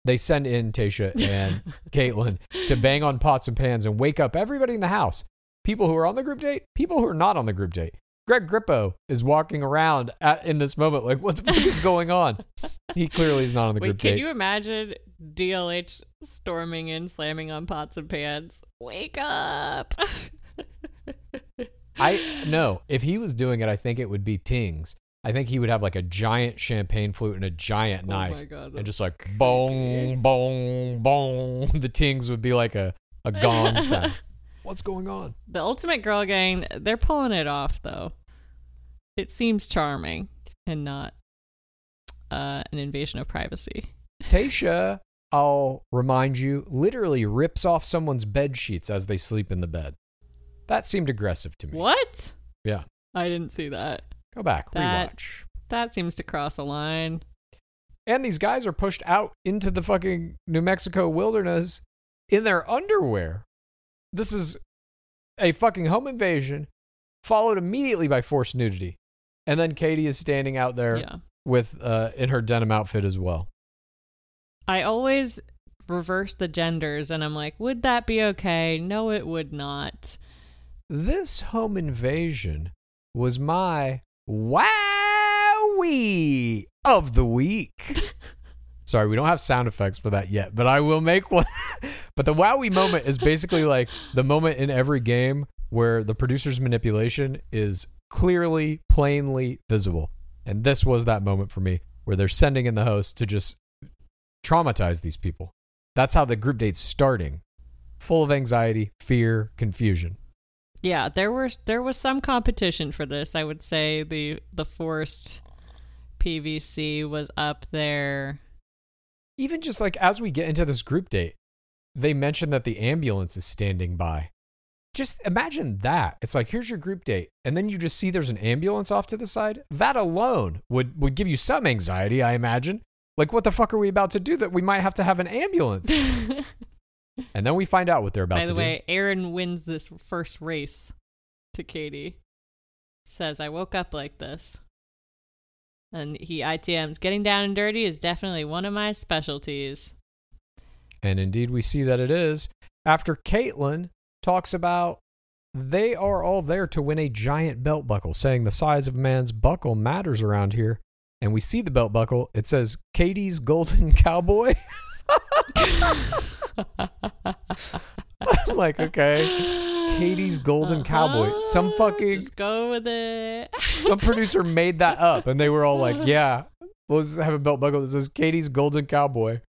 they send in Tayshia and Kaitlyn to bang on pots and pans and wake up everybody in the house. People who are on the group date, people who are not on the group date. Greg Grippo is walking around at, in this moment like, what the fuck is going on? He clearly is not on the Wait, group can date. Can you imagine DLH storming in, slamming on pots and pans? Wake up! I no. If he was doing it, I think it would be Tings. I think he would have like a giant champagne flute and a giant Oh my knife, God, and just like bong, bong, bong. The Tings would be like a a gong sound. What's going on? The Ultimate Girl Gang, they're pulling it off though. It seems charming and not uh, an invasion of privacy. Tayshia, I'll remind you, literally rips off someone's bed sheets as they sleep in the bed. That seemed aggressive to me. What? Yeah. I didn't see that. Go back, That rewatch. that seems to cross a line. And these guys are pushed out into the fucking New Mexico wilderness in their underwear. This is a fucking home invasion, followed immediately by forced nudity. And then Katie is standing out there Yeah. with uh, in her denim outfit as well. I always reverse the genders and I'm like, would that be okay? No, it would not. This home invasion was my wowee of the week. Sorry, we don't have sound effects for that yet, but I will make one. but the wowie moment is basically like the moment in every game where the producer's manipulation is clearly, plainly visible. And this was that moment for me where they're sending in the host to just traumatize these people. That's how the group date's starting. Full of anxiety, fear, confusion. Yeah, there were there was some competition for this. I would say the the forced PVC was up there. even just like as we get into this group date, they mention that the ambulance is standing by. Just imagine that. It's like here's your group date, and then you just see there's an ambulance off to the side. That alone would would give you some anxiety, I imagine. Like what the fuck are we about to do that we might have to have an ambulance? and then we find out what they're about By to the do. way, Aaron wins this first race to Katie. Says, I woke up like this. And he ITMs. Getting down and dirty is definitely one of my specialties. And indeed, we see that it is. After Kaitlyn talks about they are all there to win a giant belt buckle, saying the size of a man's buckle matters around here. And we see the belt buckle. It says Katie's Golden Cowboy. I'm like, okay. Katie's Golden Cowboy. Some uh-huh. fucking Just go with it. some producer made that up and they were all like, yeah, let's have a belt buckle that says Katie's Golden Cowboy.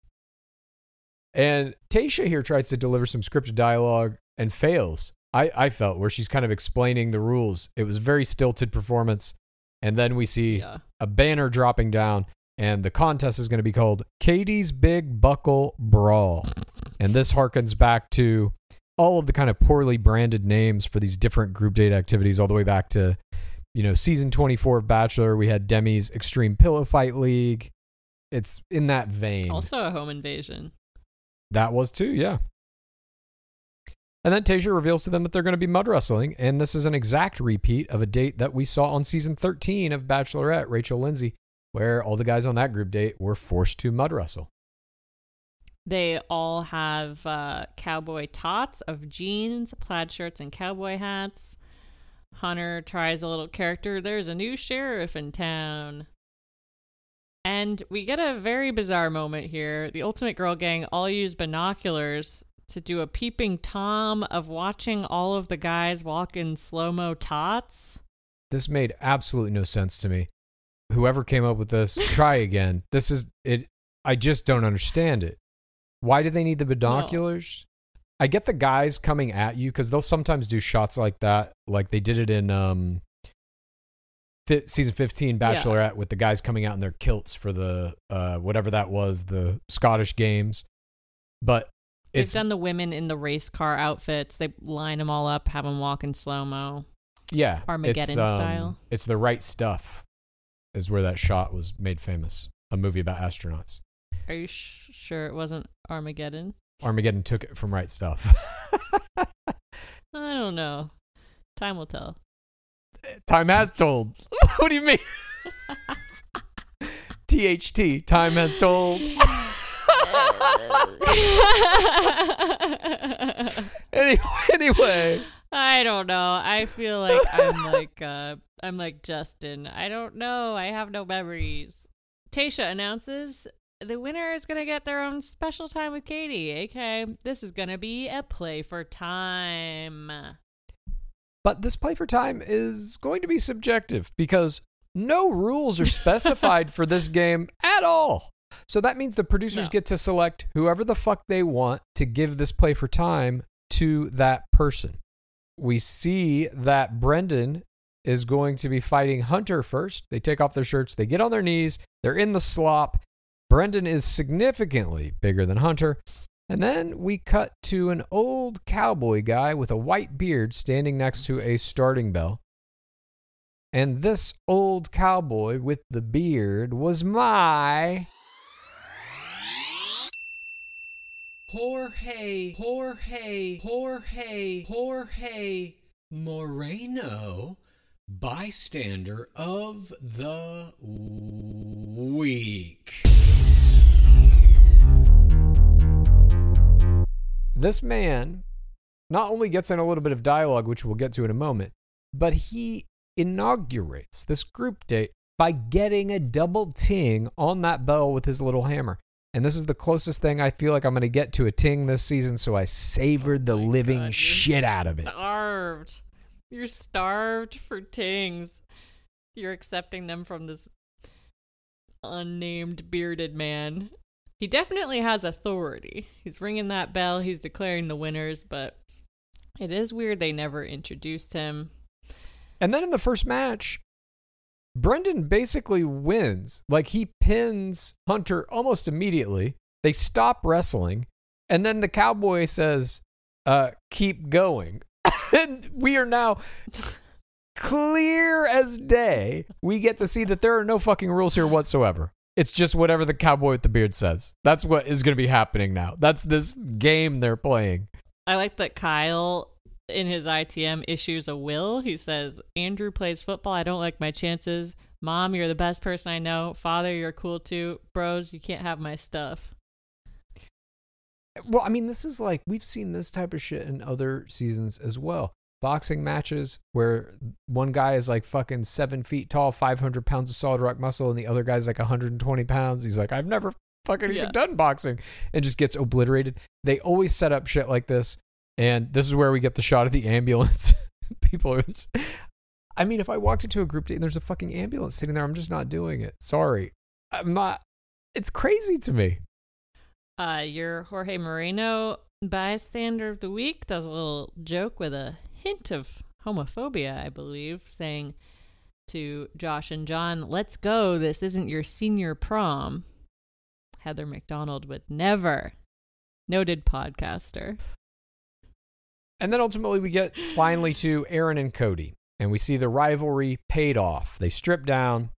And Tayshia here tries to deliver some scripted dialogue and fails. I, I felt where she's kind of explaining the rules. It was very stilted performance. And then we see Yeah. a banner dropping down, and the contest is going to be called Katie's Big Buckle Brawl. And this harkens back to all of the kind of poorly branded names for these different group date activities, all the way back to, you know, season 24 of Bachelor. We had Demi's Extreme Pillow Fight League. It's in that vein. Also a home invasion. That was too, yeah. And then Tayshia reveals to them that they're going to be mud wrestling, and this is an exact repeat of a date that we saw on season 13 of Bachelorette, Rachel Lindsay, where all the guys on that group date were forced to mud wrestle. They all have uh, cowboy tots of jeans, plaid shirts, and cowboy hats. Hunter tries a little character. There's a new sheriff in town. And we get a very bizarre moment here. The Ultimate Girl Gang all use binoculars to do a peeping Tom of watching all of the guys walk in slow mo tots. This made absolutely no sense to me. Whoever came up with this, try again. This is it. I just don't understand it. Why do they need the binoculars? I get the guys coming at you because they'll sometimes do shots like that, like they did it in um, fi- season fifteen Bachelorette with the guys coming out in their kilts for the uh, whatever that was, the Scottish games. But They've it's done the women in the race car outfits. They line them all up, have them walk in slow mo. yeah, Armageddon it's, um, style. It's the right stuff, is where that shot was made famous. A movie about astronauts. Are you sh- sure it wasn't Armageddon? Armageddon took it from right stuff. I don't know. Time will tell. Time has told. what do you mean? THT. Time has told. anyway, anyway. I don't know. I feel like I'm like uh I'm like Justin. I don't know. I have no memories. Tayshia announces the winner is gonna get their own special time with Katie. Okay, this is gonna be a play for time. But this play for time is going to be subjective because no rules are specified for this game at all. So that means the producers No. get to select whoever the fuck they want to give this play for time to that person. We see that Brendan is going to be fighting Hunter first. They take off their shirts, they get on their knees, they're in the slop. Brendan is significantly bigger than Hunter. And then we cut to an old cowboy guy with a white beard standing next to a starting bell. And this old cowboy with the beard was my. Jorge, Jorge, Jorge, Jorge Moreno, bystander of the week. This man not only gets in a little bit of dialogue, which we'll get to in a moment, but he inaugurates this group date by getting a double ting on that bell with his little hammer. And this is the closest thing I feel like I'm going to get to a ting this season, so I savored the oh living God, shit out of it. Starved. You're starved for tings. You're accepting them from this unnamed bearded man. He definitely has authority. He's ringing that bell. He's declaring the winners, but it is weird they never introduced him. And then in the first match, Brendan basically wins. Like he pins Hunter almost immediately. They stop wrestling, and then the cowboy says, uh, keep going. and we are now clear as day. We get to see that there are no fucking rules here whatsoever. It's just whatever the cowboy with the beard says. That's what is going to be happening now. That's this game they're playing. I like that Kyle in his ITM issues a will. He says, Andrew plays football. I don't like my chances. Mom, you're the best person I know. Father, you're cool too. Bros, you can't have my stuff. Well, I mean, this is like we've seen this type of shit in other seasons as well. Boxing matches where one guy is like fucking seven feet tall, 500 pounds of solid rock muscle, and the other guy's like 120 pounds. He's like, I've never fucking Yeah. even done boxing, and just gets obliterated. They always set up shit like this. And this is where we get the shot of the ambulance. People are. just- I mean, if I walked into a group date and there's a fucking ambulance sitting there, I'm just not doing it. Sorry. I'm not. It's crazy to me. Uh, your Jorge Moreno bystander of the week does a little joke with a hint of homophobia, I believe, saying to Josh and John, "Let's go. This isn't your senior prom." Heather McDonald would never. Noted podcaster. And then ultimately, we get finally to Aaron and Cody, and we see the rivalry paid off. They strip down.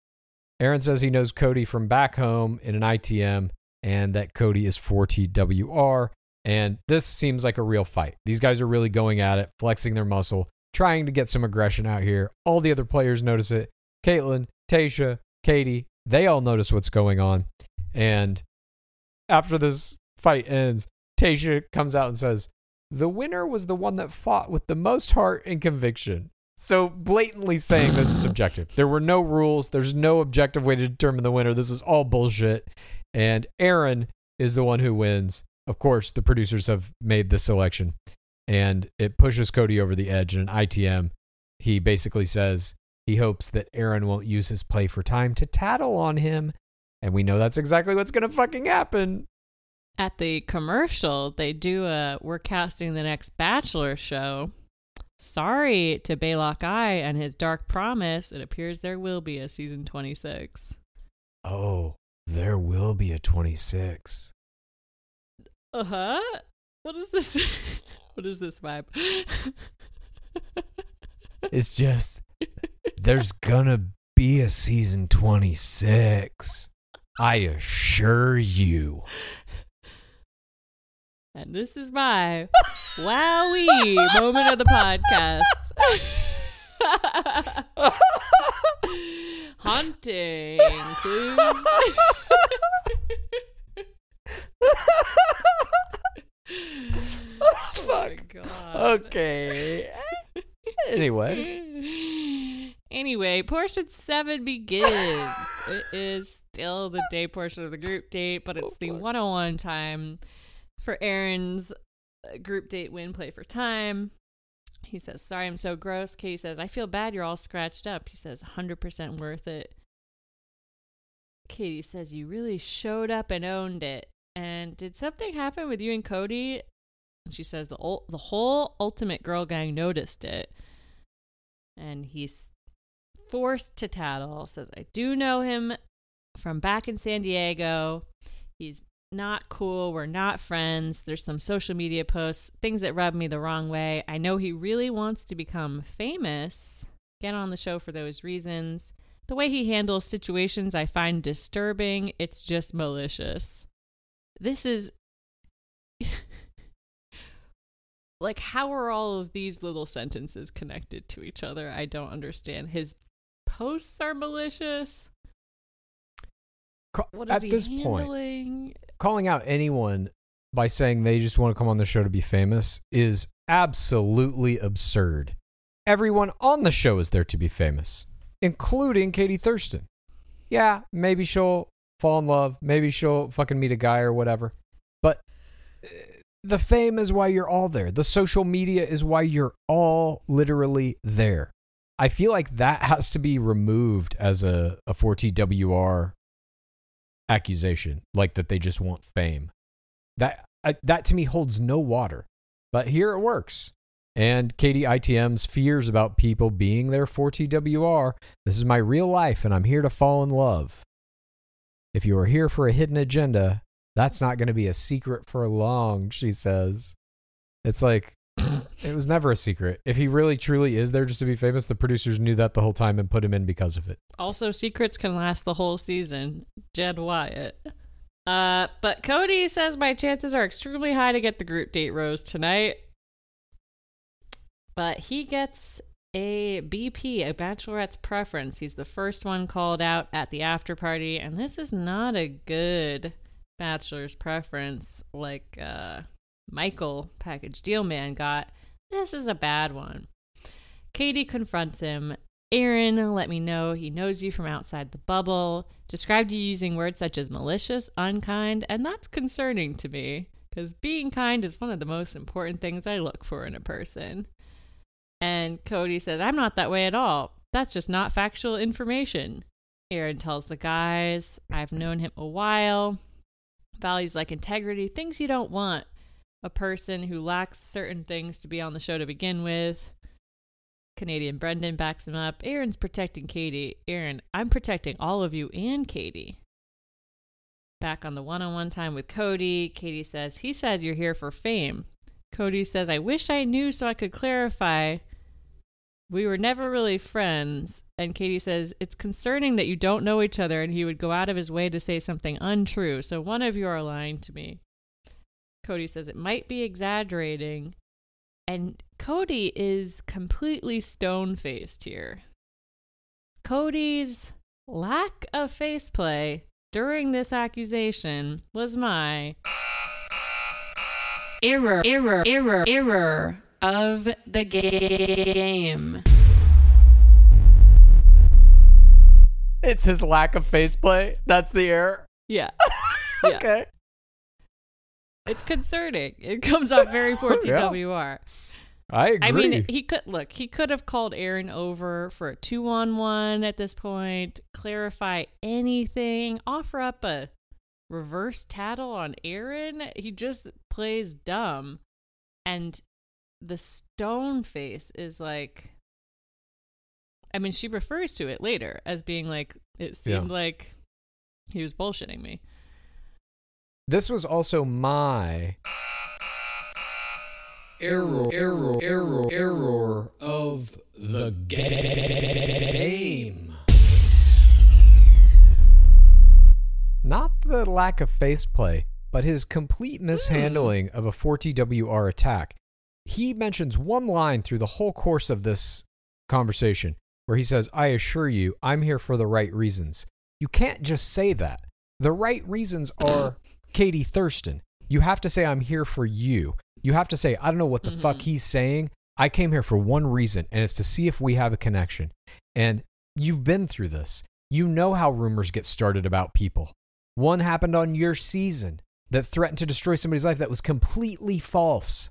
Aaron says he knows Cody from back home in an ITM, and that Cody is 4TWR. And this seems like a real fight. These guys are really going at it, flexing their muscle, trying to get some aggression out here. All the other players notice it. Kaitlyn, Tayshia, Katie, they all notice what's going on. And after this fight ends, Tayshia comes out and says, the winner was the one that fought with the most heart and conviction. So blatantly saying this is subjective. There were no rules. There's no objective way to determine the winner. This is all bullshit. And Aaron is the one who wins. Of course, the producers have made this selection, and it pushes Cody over the edge. In an ITM, he basically says he hopes that Aaron won't use his play for time to tattle on him, and we know that's exactly what's going to fucking happen. At the commercial, they do a "We're casting the next Bachelor" show. Sorry to Baylock Eye and his Dark Promise. It appears there will be a season twenty six. Oh, there will be a 26. Uh huh. What is this? what is this vibe? It's just there's gonna be a season 26. I assure you. And this is my wowee moment of the podcast. Haunting clues. oh my god. Okay. Anyway, Anyway, portion seven begins. it is still the day portion of the group date, but it's oh, the 101 time for Aaron's uh, group date win play for time. He says, Sorry, I'm so gross. Katie says, I feel bad. You're all scratched up. He says, 100% worth it. Katie says, You really showed up and owned it. And did something happen with you and Cody? And she says, The, ul- the whole Ultimate Girl Gang noticed it. And he's forced to tattle. Says, I do know him from back in San Diego. He's not cool. We're not friends. There's some social media posts, things that rub me the wrong way. I know he really wants to become famous. Get on the show for those reasons. The way he handles situations I find disturbing. It's just malicious. This is like how are all of these little sentences connected to each other? I don't understand. His posts are malicious. What is at he this point, handling? Calling out anyone by saying they just want to come on the show to be famous is absolutely absurd. Everyone on the show is there to be famous, including Katie Thurston. Yeah, maybe she'll fall in love, maybe she'll fucking meet a guy or whatever. But uh, the fame is why you're all there. The social media is why you're all literally there. I feel like that has to be removed as a, a 4TWR accusation, like that they just want fame. That I, that to me holds no water. But here it works. And Katie ITM's fears about people being there for TWR. This is my real life, and I'm here to fall in love. If you are here for a hidden agenda, that's not going to be a secret for long, she says. It's like, it was never a secret. If he really truly is there just to be famous, the producers knew that the whole time and put him in because of it. Also, secrets can last the whole season. Jed Wyatt. Uh, but Cody says my chances are extremely high to get the group date rose tonight. But he gets a BP, a bachelorette's preference. He's the first one called out at the after party, and this is not a good bachelor's preference like uh, Michael, package deal man, got. This is a bad one. Katie confronts him. Aaron let me know he knows you from outside the bubble, described you using words such as malicious, unkind, and that's concerning to me because being kind is one of the most important things I look for in a person. And Cody says, I'm not that way at all. That's just not factual information. Aaron tells the guys, I've known him a while. Values like integrity, things you don't want. A person who lacks certain things to be on the show to begin with. Canadian Brendan backs him up. Aaron's protecting Katie. Aaron, I'm protecting all of you and Katie. Back on the one on one time with Cody, Katie says, He said you're here for fame. Cody says, I wish I knew so I could clarify. We were never really friends. And Katie says, It's concerning that you don't know each other and he would go out of his way to say something untrue. So one of you are lying to me. Cody says, It might be exaggerating. And Cody is completely stone faced here. Cody's lack of face play during this accusation was my error, error, error, error of the game. It's his lack of face play. That's the error. Yeah. Yeah. okay. It's concerning. It comes off very 14WR. I agree. I mean, he could look. He could have called Aaron over for a two-on-one at this point. Clarify anything. Offer up a reverse tattle on Aaron. He just plays dumb. And the stone face is like I mean, she refers to it later as being like it seemed Yeah. like he was bullshitting me. This was also my Error, error, error, error of the game. not the lack of face play, but his complete mishandling of a 4TWR attack. He mentions one line through the whole course of this conversation where he says, I assure you, I'm here for the right reasons. You can't just say that. The right reasons are Katie Thurston. You have to say, I'm here for you. You have to say, I don't know what the fuck he's saying. I came here for one reason, and it's to see if we have a connection. And you've been through this. You know how rumors get started about people. One happened on your season that threatened to destroy somebody's life that was completely false.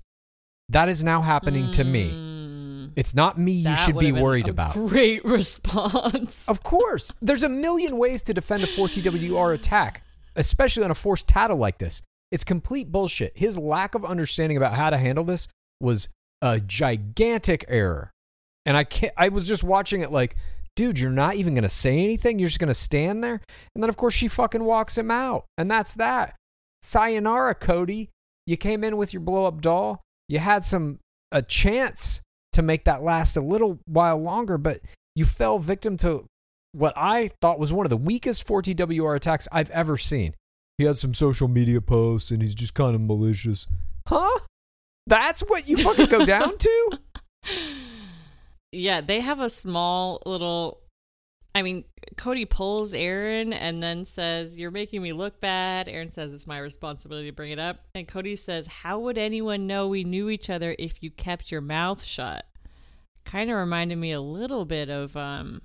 That is now happening to me. It's not me you Mm. That should be worried about. Great response. Of course. There's a million ways to defend a 4TWR attack, especially on a forced tattle like this. It's complete bullshit. His lack of understanding about how to handle this was a gigantic error. And I can't I was just watching it like, dude, you're not even gonna say anything. You're just gonna stand there. And then of course she fucking walks him out. And that's that. Sayonara, Cody. You came in with your blow up doll. You had some a chance to make that last a little while longer, but you fell victim to what I thought was one of the weakest 4TWR attacks I've ever seen. He had some social media posts and he's just kind of malicious. Huh? That's what you fucking go down to? Yeah, they have a small little. I mean, Cody pulls Aaron and then says, You're making me look bad. Aaron says, It's my responsibility to bring it up. And Cody says, How would anyone know we knew each other if you kept your mouth shut? Kind of reminded me a little bit of um,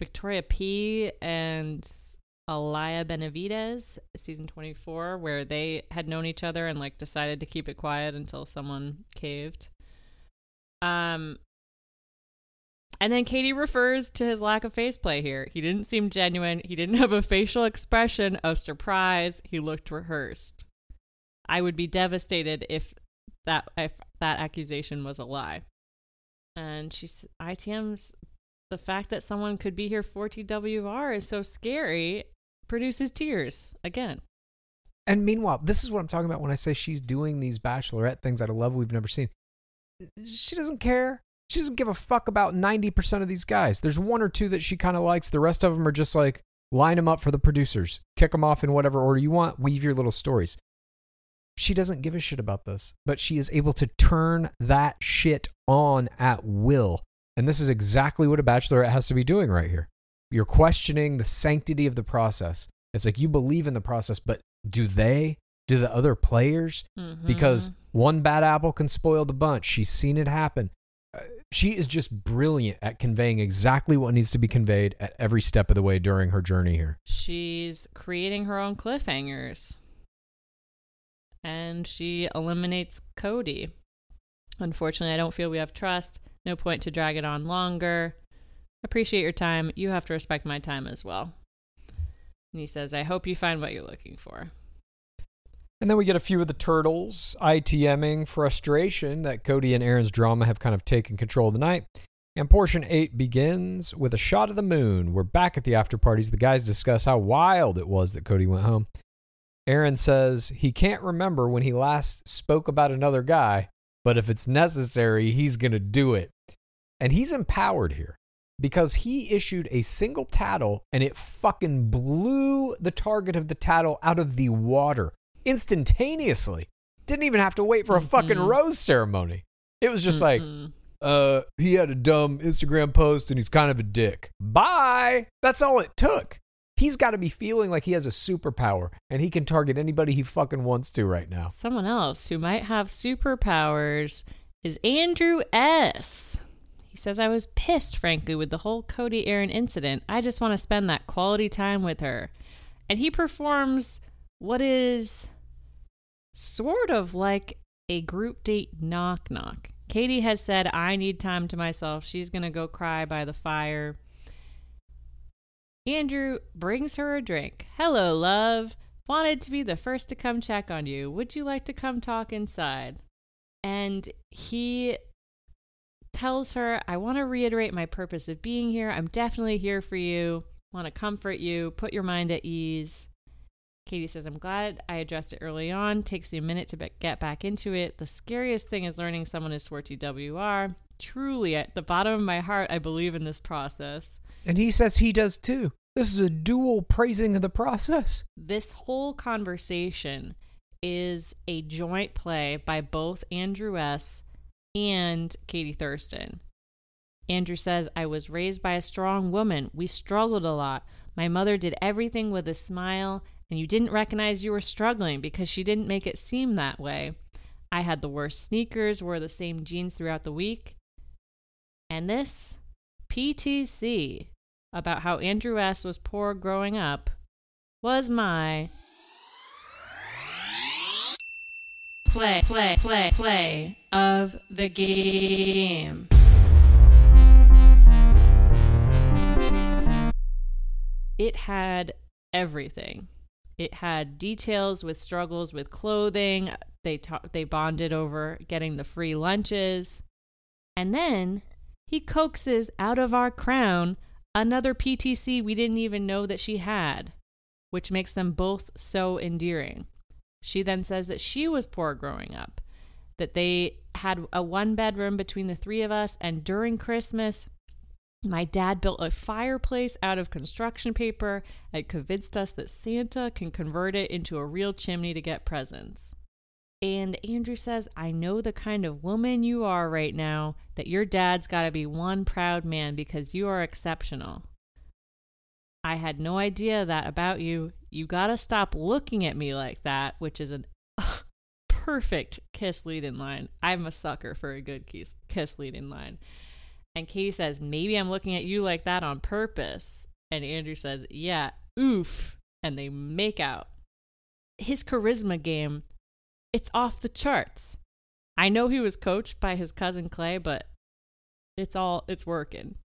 Victoria P. and Alayah Benavidez, season 24, where they had known each other and like decided to keep it quiet until someone caved. Um, and then Katie refers to his lack of face play here. He didn't seem genuine. He didn't have a facial expression of surprise. He looked rehearsed. I would be devastated if that if that accusation was a lie. And she's ITM's the fact that someone could be here for TWR is so scary produces tears again. And meanwhile, this is what I'm talking about when I say she's doing these bachelorette things at a level we've never seen. She doesn't care. She doesn't give a fuck about 90% of these guys. There's one or two that she kind of likes. The rest of them are just like, line them up for the producers, kick them off in whatever order you want, weave your little stories. She doesn't give a shit about this, but she is able to turn that shit on at will. And this is exactly what a bachelorette has to be doing right here. You're questioning the sanctity of the process. It's like you believe in the process, but do they? Do the other players? Because one bad apple can spoil the bunch. She's seen it happen. Uh, she is just brilliant at conveying exactly what needs to be conveyed at every step of the way during her journey here. She's creating her own cliffhangers. And she eliminates Cody. Unfortunately, I don't feel we have trust. No point to drag it on longer. Appreciate your time. You have to respect my time as well. And he says, I hope you find what you're looking for. And then we get a few of the turtles ITMing frustration that Cody and Aaron's drama have kind of taken control of the night. And portion eight begins with a shot of the moon. We're back at the after parties. The guys discuss how wild it was that Cody went home. Aaron says he can't remember when he last spoke about another guy, but if it's necessary, he's going to do it. And he's empowered here because he issued a single tattle and it fucking blew the target of the tattle out of the water instantaneously. Didn't even have to wait for a fucking rose ceremony. It was just like, uh, he had a dumb Instagram post and he's kind of a dick. Bye. That's all it took. He's got to be feeling like he has a superpower and he can target anybody he fucking wants to right now. Someone else who might have superpowers is Andrew S. Says, I was pissed, frankly, with the whole Cody Aaron incident. I just want to spend that quality time with her. And he performs what is sort of like a group date knock knock. Katie has said, I need time to myself. She's going to go cry by the fire. Andrew brings her a drink. Hello, love. Wanted to be the first to come check on you. Would you like to come talk inside? And he tells her, I want to reiterate my purpose of being here. I'm definitely here for you. Want to comfort you, put your mind at ease. Katie says, I'm glad I addressed it early on. Takes me a minute to be- get back into it. The scariest thing is learning someone is 4TWR. Truly, at the bottom of my heart, I believe in this process. And he says he does too. This is a dual praising of the process. This whole conversation is a joint play by both Andrew S. and Katie Thurston. Andrew says, I was raised by a strong woman. We struggled a lot. My mother did everything with a smile, and you didn't recognize you were struggling because she didn't make it seem that way. I had the worst sneakers, wore the same jeans throughout the week. And this PTC about how Andrew S. was poor growing up was my play, play, play, play of the game. It had everything. It had details with struggles with clothing. They ta- they bonded over getting the free lunches. And then he coaxes out of our crown another PTC we didn't even know that she had, which makes them both so endearing. She then says that she was poor growing up, that they had a one bedroom between the three of us, and during Christmas, my dad built a fireplace out of construction paper and convinced us that Santa can convert it into a real chimney to get presents. And Andrew says, I know the kind of woman you are right now, that your dad's got to be one proud man because you are exceptional. I had no idea that about you. You got to stop looking at me like that, which is a perfect kiss lead in line. I'm a sucker for a good kiss, kiss lead in line. And Katie says, Maybe I'm looking at you like that on purpose. And Andrew says, Yeah, oof. And they make out. His charisma game it's off the charts. I know he was coached by his cousin Clay, but it's all it's working.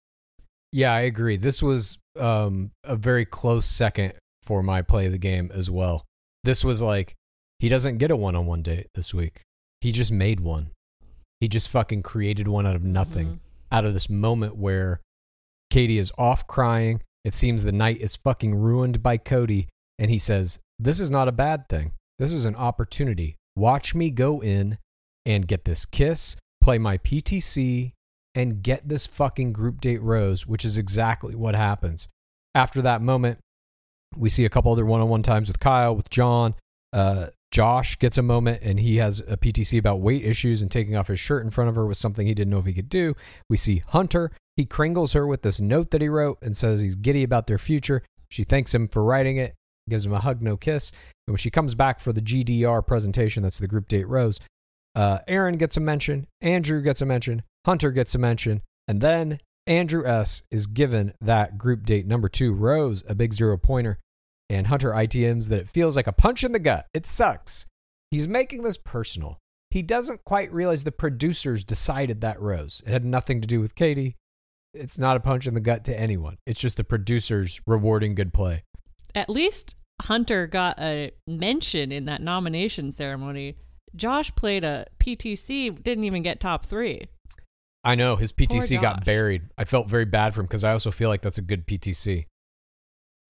Yeah, I agree. This was um, a very close second for my play of the game as well. This was like he doesn't get a one-on-one date this week. He just made one. He just fucking created one out of nothing. Mhm. Out of this moment where Katie is off crying. It seems the night is fucking ruined by Cody and he says, "This is not a bad thing. This is an opportunity. Watch me go in and get this kiss, play my PTC, and get this fucking group date rose, which is exactly what happens. After that moment, we see a couple other one on one times with Kyle, with John. Uh, Josh gets a moment and he has a PTC about weight issues and taking off his shirt in front of her was something he didn't know if he could do. We see Hunter. He cringles her with this note that he wrote and says he's giddy about their future. She thanks him for writing it, gives him a hug, no kiss. And when she comes back for the GDR presentation, that's the group date rose, uh, Aaron gets a mention, Andrew gets a mention, Hunter gets a mention, and then Andrew S is given that group date number two rose, a big zero pointer, and Hunter ITMs that it feels like a punch in the gut. It sucks. He's making this personal. He doesn't quite realize the producers decided that rose. It had nothing to do with Katie. It's not a punch in the gut to anyone. It's just the producers rewarding good play. At least Hunter got a mention in that nomination ceremony. Josh played a PTC, didn't even get top three. I know his PTC got buried. I felt very bad for him because I also feel like that's a good PTC.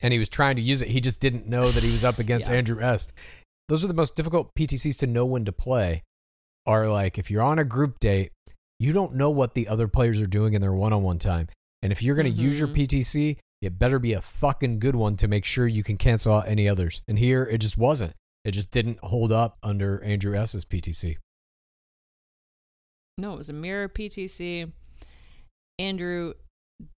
And he was trying to use it. He just didn't know that he was up against Yeah. Andrew S. Those are the most difficult PTCs to know when to play. Are like if you're on a group date, you don't know what the other players are doing in their one-on-one time. And if you're going to use your Mhm. PTC, it better be a fucking good one to make sure you can cancel out any others. And here it just wasn't. It just didn't hold up under Andrew S's PTC. No, it was a mirror PTC. Andrew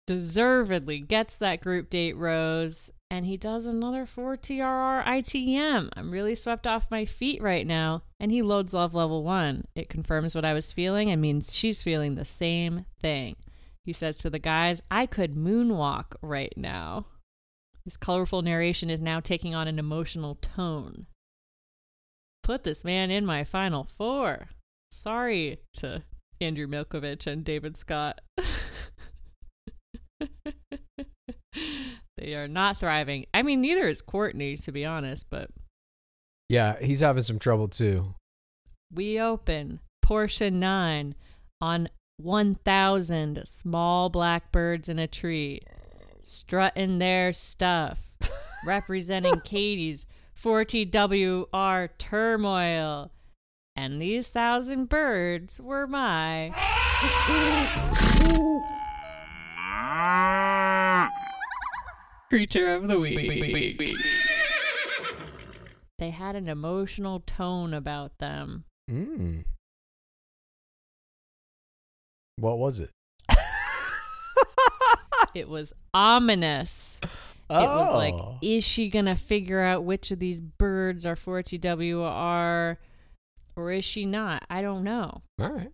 deservedly gets that group date rose, and he does another 4 TRR ITM. I'm really swept off my feet right now. And he loads love level one. It confirms what I was feeling and means she's feeling the same thing. He says to the guys, I could moonwalk right now. His colorful narration is now taking on an emotional tone. Put this man in my final four. Sorry to Andrew Milkovich and David Scott. they are not thriving. I mean, neither is Courtney, to be honest, but Yeah, he's having some trouble too. We open portion nine on 1,000 small blackbirds in a tree, strutting their stuff, representing Katie's 40WR turmoil. And these thousand birds were my. Creature of the week. They had an emotional tone about them. Mm. What was it? It was ominous. It was like, Oh. is she going to figure out which of these birds are 40WR or is she not? I don't know. All right.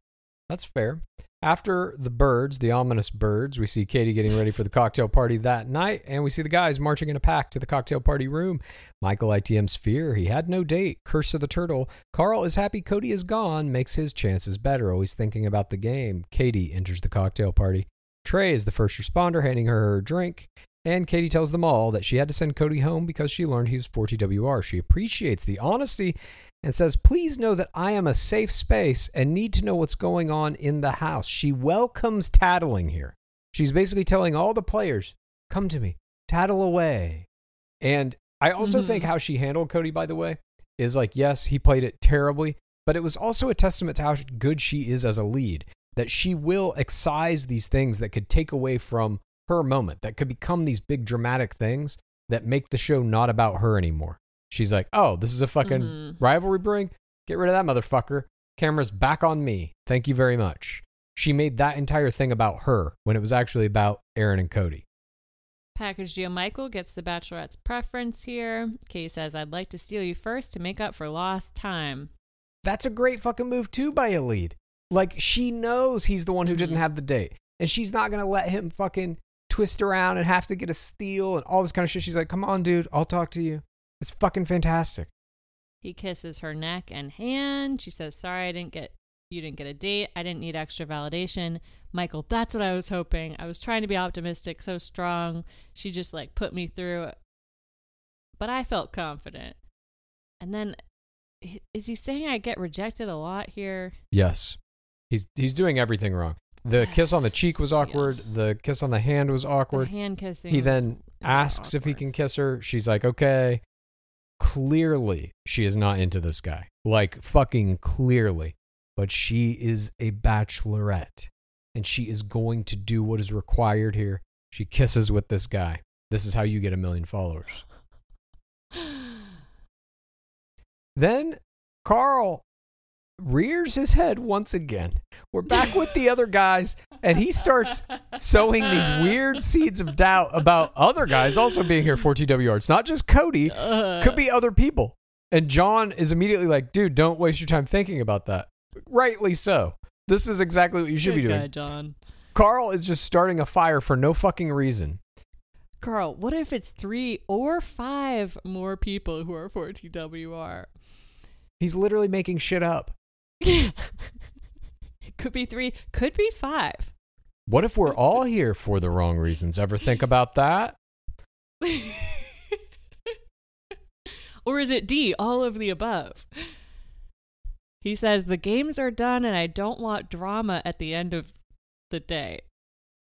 That's fair. After the birds, the ominous birds, we see Katie getting ready for the cocktail party that night, and we see the guys marching in a pack to the cocktail party room. Michael ITM's fear, he had no date. Curse of the turtle. Carl is happy Cody is gone, makes his chances better, always thinking about the game. Katie enters the cocktail party. Trey is the first responder, handing her her drink. And Katie tells them all that she had to send Cody home because she learned he was 40WR. She appreciates the honesty and says, Please know that I am a safe space and need to know what's going on in the house. She welcomes tattling here. She's basically telling all the players, Come to me, tattle away. And I also Mhm. think how she handled Cody, by the way, is like, yes, he played it terribly, but it was also a testament to how good she is as a lead, that she will excise these things that could take away from her moment, that could become these big dramatic things that make the show not about her anymore. She's like, oh, this is a fucking Mhm. rivalry brewing. Get rid of that motherfucker. Camera's back on me. Thank you very much. She made that entire thing about her when it was actually about Aaron and Cody. Package deal Michael gets the Bachelorette's preference here. Katie says, I'd like to steal you first to make up for lost time. That's a great fucking move too by a lead. Like she knows he's the one who didn't Mhm. have the date, and she's not gonna let him fucking twist around and have to get a steal and all this kind of shit. She's like, "Come on, dude, I'll talk to you." It's fucking fantastic. He kisses her neck and hand. She says, "Sorry, I didn't get you didn't get a date. I didn't need extra validation." Michael, that's what I was hoping. I was trying to be optimistic, so strong. She just like put me through. But I felt confident. And then is he saying I get rejected a lot here? Yes, he's he's doing everything wrong. The kiss on the cheek was awkward. The kiss on the hand was awkward. The hand kissing. he then asks if he can kiss her. She's like, okay. Clearly, she is not into this guy. Like, fucking clearly. But she is a bachelorette. And she is going to do what is required here. She kisses with this guy. This is how you get a million followers. Then Carl rears his head once again. We're back with the other guys, and he starts sowing these weird seeds of doubt about other guys also being here for TWR. It's not just Cody, could be other people. And John is immediately like, dude, don't waste your time thinking about that. Rightly so. This is exactly what you should Good be doing. guy, John. Carl is just starting a fire for no fucking reason. Carl, what if it's three or five more people who are 14WR? He's literally making shit up. It could be three, could be five. What if we're all here for the wrong reasons? Ever think about that? or is it D, all of the above? He says, The games are done and I don't want drama at the end of the day.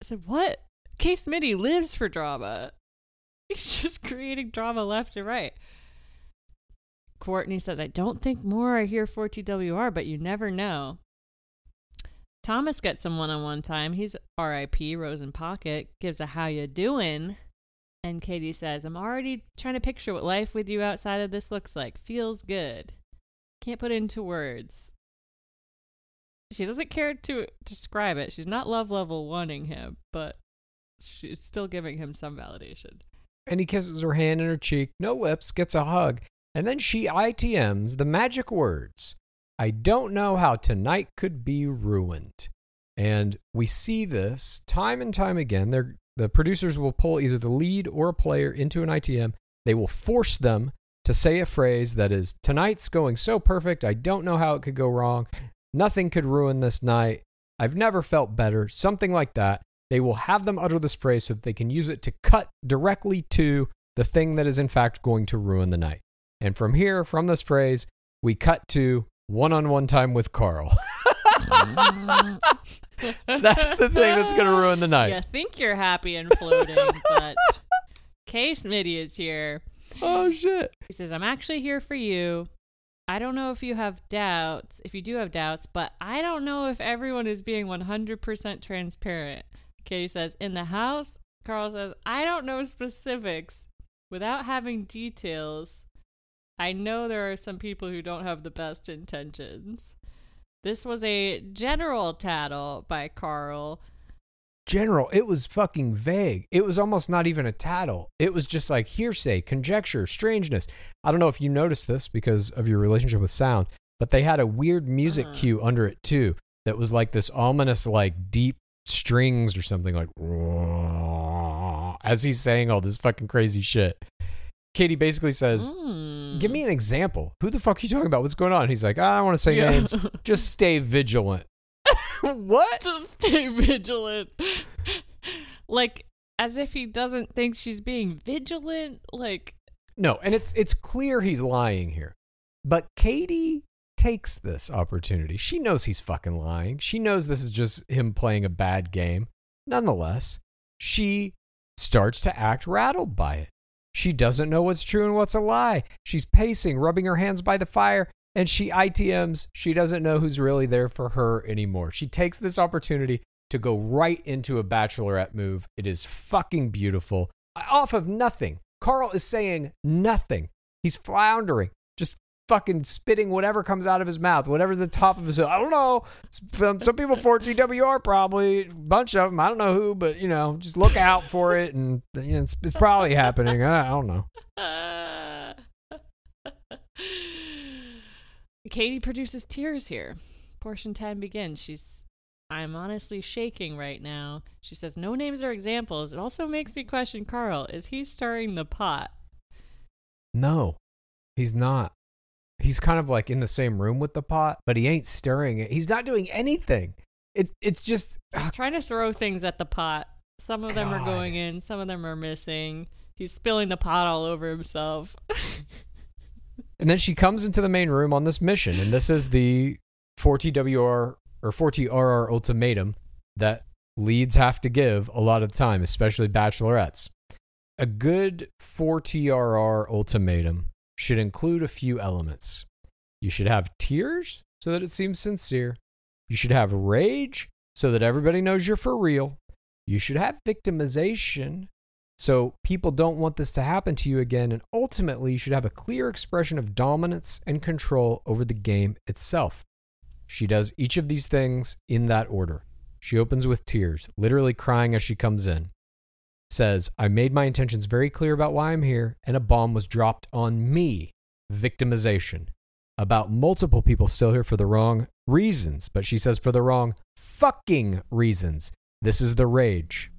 I said, What? Case Smitty lives for drama. He's just creating drama left and right. Courtney says, I don't think more are here for TWR, but you never know. Thomas gets him one on one time. He's RIP, Rose Pocket, gives a how you doing. And Katie says, I'm already trying to picture what life with you outside of this looks like. Feels good. Can't put into words. She doesn't care to describe it. She's not love level wanting him, but she's still giving him some validation. And he kisses her hand and her cheek, no lips, gets a hug, and then she ITMs the magic words I don't know how tonight could be ruined. And we see this time and time again. They're, the producers will pull either the lead or a player into an ITM. They will force them to say a phrase that is, Tonight's going so perfect, I don't know how it could go wrong. Nothing could ruin this night. I've never felt better. Something like that. They will have them utter this phrase so that they can use it to cut directly to the thing that is, in fact, going to ruin the night. And from here, from this phrase, we cut to one on one time with Carl. That's the thing that's going to ruin the night. You think you're happy and floating, but Case Mitty is here. Oh, shit. He says, I'm actually here for you. I don't know if you have doubts, if you do have doubts, but I don't know if everyone is being 100% transparent. Katie says, In the house, Carl says, I don't know specifics. Without having details, I know there are some people who don't have the best intentions. This was a general tattle by Carl. General, it was fucking vague. It was almost not even a tattle. It was just like hearsay, conjecture, strangeness. I don't know if you noticed this because of your relationship with sound, but they had a weird music Uh-huh. cue under it too that was like this ominous, like deep strings or something like as he's saying all this fucking crazy shit. Katie basically says, Mm. Give me an example. Who the fuck are you talking about? What's going on? He's like, I don't want to say Yeah. names. Just stay vigilant. what? Just stay vigilant. like, as if he doesn't think she's being vigilant. Like, No, and it's it's clear he's lying here. But Katie takes this opportunity. She knows he's fucking lying. She knows this is just him playing a bad game. Nonetheless, she starts to act rattled by it. She doesn't know what's true and what's a lie. She's pacing, rubbing her hands by the fire, and she ITMs. She doesn't know who's really there for her anymore. She takes this opportunity to go right into a bachelorette move. It is fucking beautiful. Off of nothing. Carl is saying nothing. He's floundering, fucking spitting whatever comes out of his mouth, whatever's the top of his. I don't know. Some, some people for TWR probably a bunch of them. I don't know who, but you know, just look out for it, and you know, it's, it's probably happening. I, I don't know. Katie produces tears here. Portion 10 begins. She's, I'm honestly shaking right now. She says, No names or examples. It also makes me question Carl. Is he stirring the pot? No, he's not. He's kind of like in the same room with the pot, but he ain't stirring it. He's not doing anything. It's it's just trying to throw things at the pot. Some of them are going in, some of them are missing. He's spilling the pot all over himself. And then she comes into the main room on this mission, and this is the 4TWR or 40RR ultimatum that leads have to give a lot of time, especially bachelorettes. A good 40RR ultimatum should include a few elements. You should have tears so that it seems sincere. You should have rage so that everybody knows you're for real. You should have victimization so people don't want this to happen to you again. And ultimately, you should have a clear expression of dominance and control over the game itself. She does each of these things in that order. She opens with tears, literally crying as she comes in. Says, I made my intentions very clear about why I'm here, and a bomb was dropped on me. Victimization. About multiple people still here for the wrong reasons, but she says for the wrong fucking reasons. This is the rage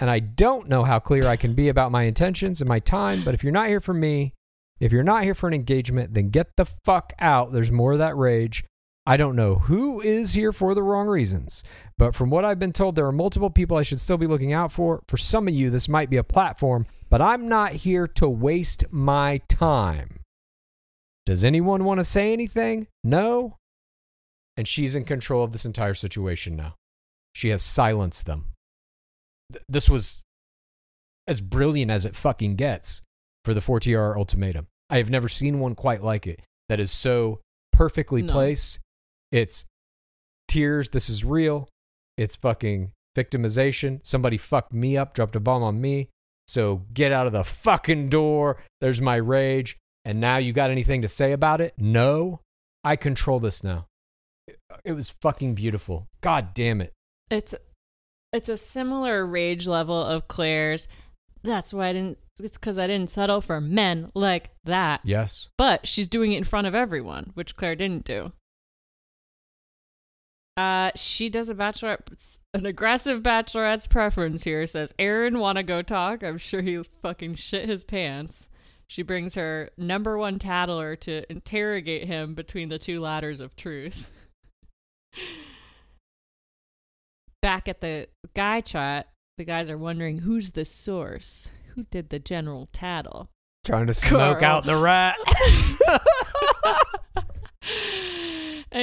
and I don't know how clear I can be about my intentions and my time, but if you're not here for me, if you're not here for an engagement, then get the fuck out. There's more of that rage. I don't know who is here for the wrong reasons, but from what I've been told, there are multiple people I should still be looking out for. For some of you, this might be a platform, but I'm not here to waste my time. Does anyone want to say anything? No? And she's in control of this entire situation now. She has silenced them th- this was as brilliant as it fucking gets for the 4TR ultimatum. I have never seen one quite like it that is so perfectly No. placed. It's tears, this is real. It's fucking victimization. Somebody fucked me up, dropped a bomb on me. So get out of the fucking door. There's my rage. And now you got anything to say about it? No. I control this now. It- was fucking beautiful. God damn it. It's it's a similar rage level of Clare's. That's why I didn't. It's because I didn't settle for men like that. Yes. But she's doing it in front of everyone, which Claire didn't do. Uh, she does a bachelorette, an aggressive bachelorette's preference here. Says Aaron want to go talk. I'm sure he fucking shit his pants. She brings her number one tattler to interrogate him between the two ladders of truth. Back at the guy chat, the guys are wondering who's the source, who did the general tattle. Trying to smoke Carl. out the rat.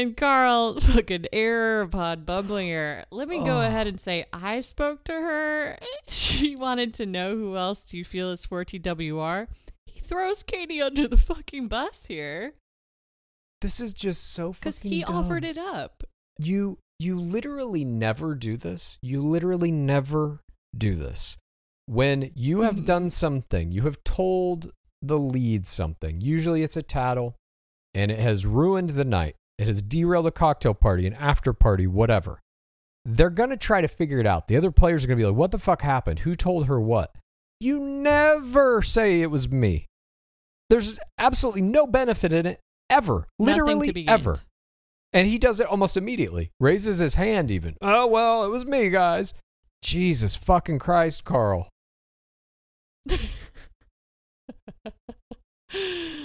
And Carl, fucking error upon bumbling error. Let me go Oh. ahead and say I spoke to her. She wanted to know who else do you feel is for TWR. He throws Katie under the fucking bus here this is just so fucking because he dumb. offered it up. You you literally never do this. You literally never do this. When you have Mhm. done something, you have told the lead something. Usually it's a tattle and it has ruined the night. It has derailed a cocktail party, an after party, whatever. They're going to try to figure it out. The other players are going to be like, "What the fuck happened? Who told her what?" You never say it was me. There's absolutely no benefit in it ever. Nothing Literally ever. And he does it almost immediately. Raises his hand even. Oh, well, it was me, guys. Jesus fucking Christ, Carl.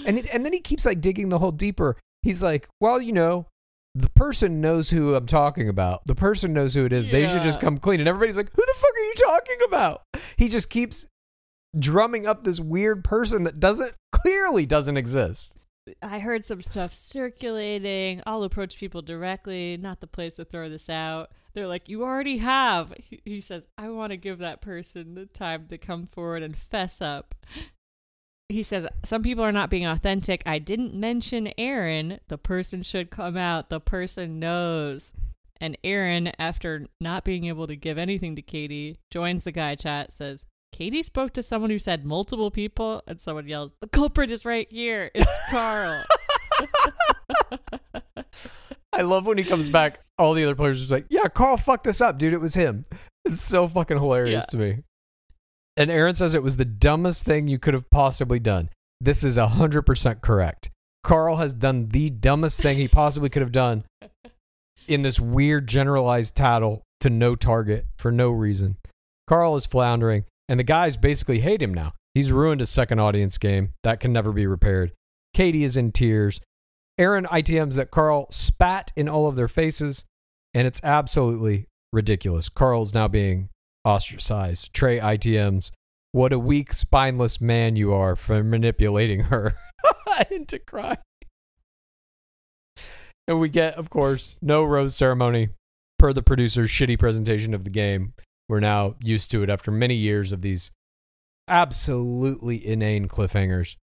And it, and then he keeps like digging the hole deeper. He's like, "Well, you know, the person knows who I'm talking about. The person knows who it is. They should just come clean." And everybody's like, "Who the fuck are you talking about?" He just keeps drumming up this weird person that doesn't clearly doesn't exist. I heard some stuff circulating. I'll approach people directly. Not the place to throw this out. They're like, you already have. He, he says, I want to give that person the time to come forward and fess up. He says, some people are not being authentic. I didn't mention Aaron. The person should come out. The person knows. And Aaron, after not being able to give anything to Katie, joins the guy chat, says, Katie spoke to someone who said multiple people, and someone yells, The culprit is right here. It's Carl. I love when he comes back. All the other players are just like, "Yeah, Carl fucked this up, dude. It was him." It's so fucking hilarious Yeah. to me. And Aaron says it was the dumbest thing you could have possibly done. This is hundred percent correct. Carl has done the dumbest thing he possibly could have done in this weird generalized tattle to no target for no reason. Carl is floundering, and the guys basically hate him now. He's ruined his second audience game. That can never be repaired. Katie is in tears. Aaron ITMs that Carl spat in all of their faces, and it's absolutely ridiculous. Carl's now being ostracized. Trey ITMs, what a weak, spineless man you are for manipulating her into crying. And we get, of course, no rose ceremony per the producer's shitty presentation of the game. We're now used to it after many years of these absolutely inane cliffhangers.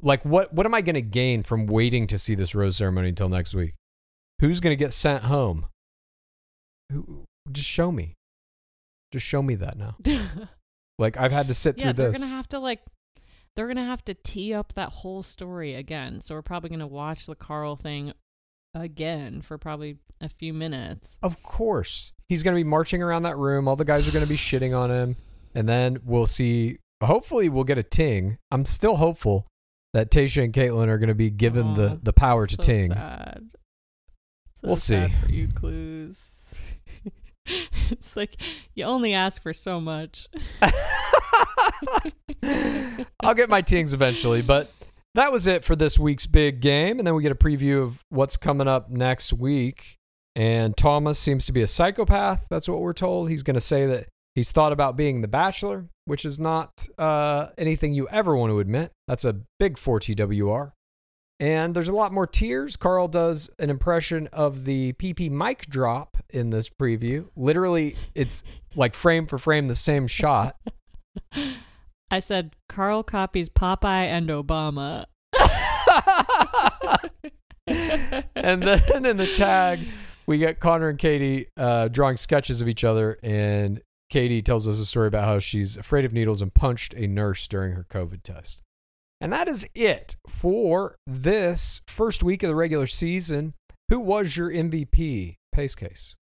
Like, what, what am I going to gain from waiting to see this rose ceremony until next week? Who's going to get sent home? Just show me. Just show me that now. Like, I've had to sit yeah, through they're this. gonna have to like they're gonna have to tee up that whole story again. So we're probably gonna watch the Carl thing again for probably a few minutes. Of course. He's going to be marching around that room. All the guys are going to be shitting on him. And then we'll see. Hopefully, we'll get a ting. I'm still hopeful that Tayshia and Kaitlyn are going to be given the, the power to so ting. Sad. So We'll see. you, clues. it's like you only ask for so much. I'll get my tings eventually. But that was it for this week's big game. And then we get a preview of what's coming up next week. And Thomas seems to be a psychopath. That's what we're told. He's going to say that he's thought about being the bachelor, which is not uh, anything you ever want to admit. That's a big 4TWR. And there's a lot more tears. Carl does an impression of the PP mic drop in this preview. Literally, it's like frame for frame the same shot. I said Carl copies Popeye and Obama. and then in the tag, we get Connor and Katie uh, drawing sketches of each other, and Katie tells us a story about how she's afraid of needles and punched a nurse during her COVID test. And that is it for this first week of the regular season. Who was your MVP? Pace case.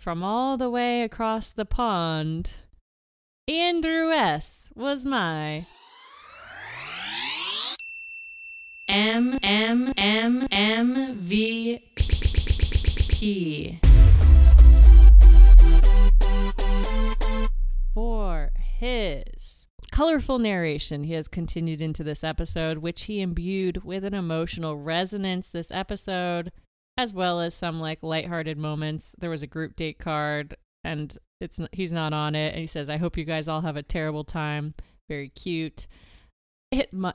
From all the way across the pond, Andrew S. was my M M M M V P for his colorful narration he has continued into this episode which he imbued with an emotional resonance this episode as well as some like lighthearted moments there was a group date card and it's he's not on it and he says i hope you guys all have a terrible time very cute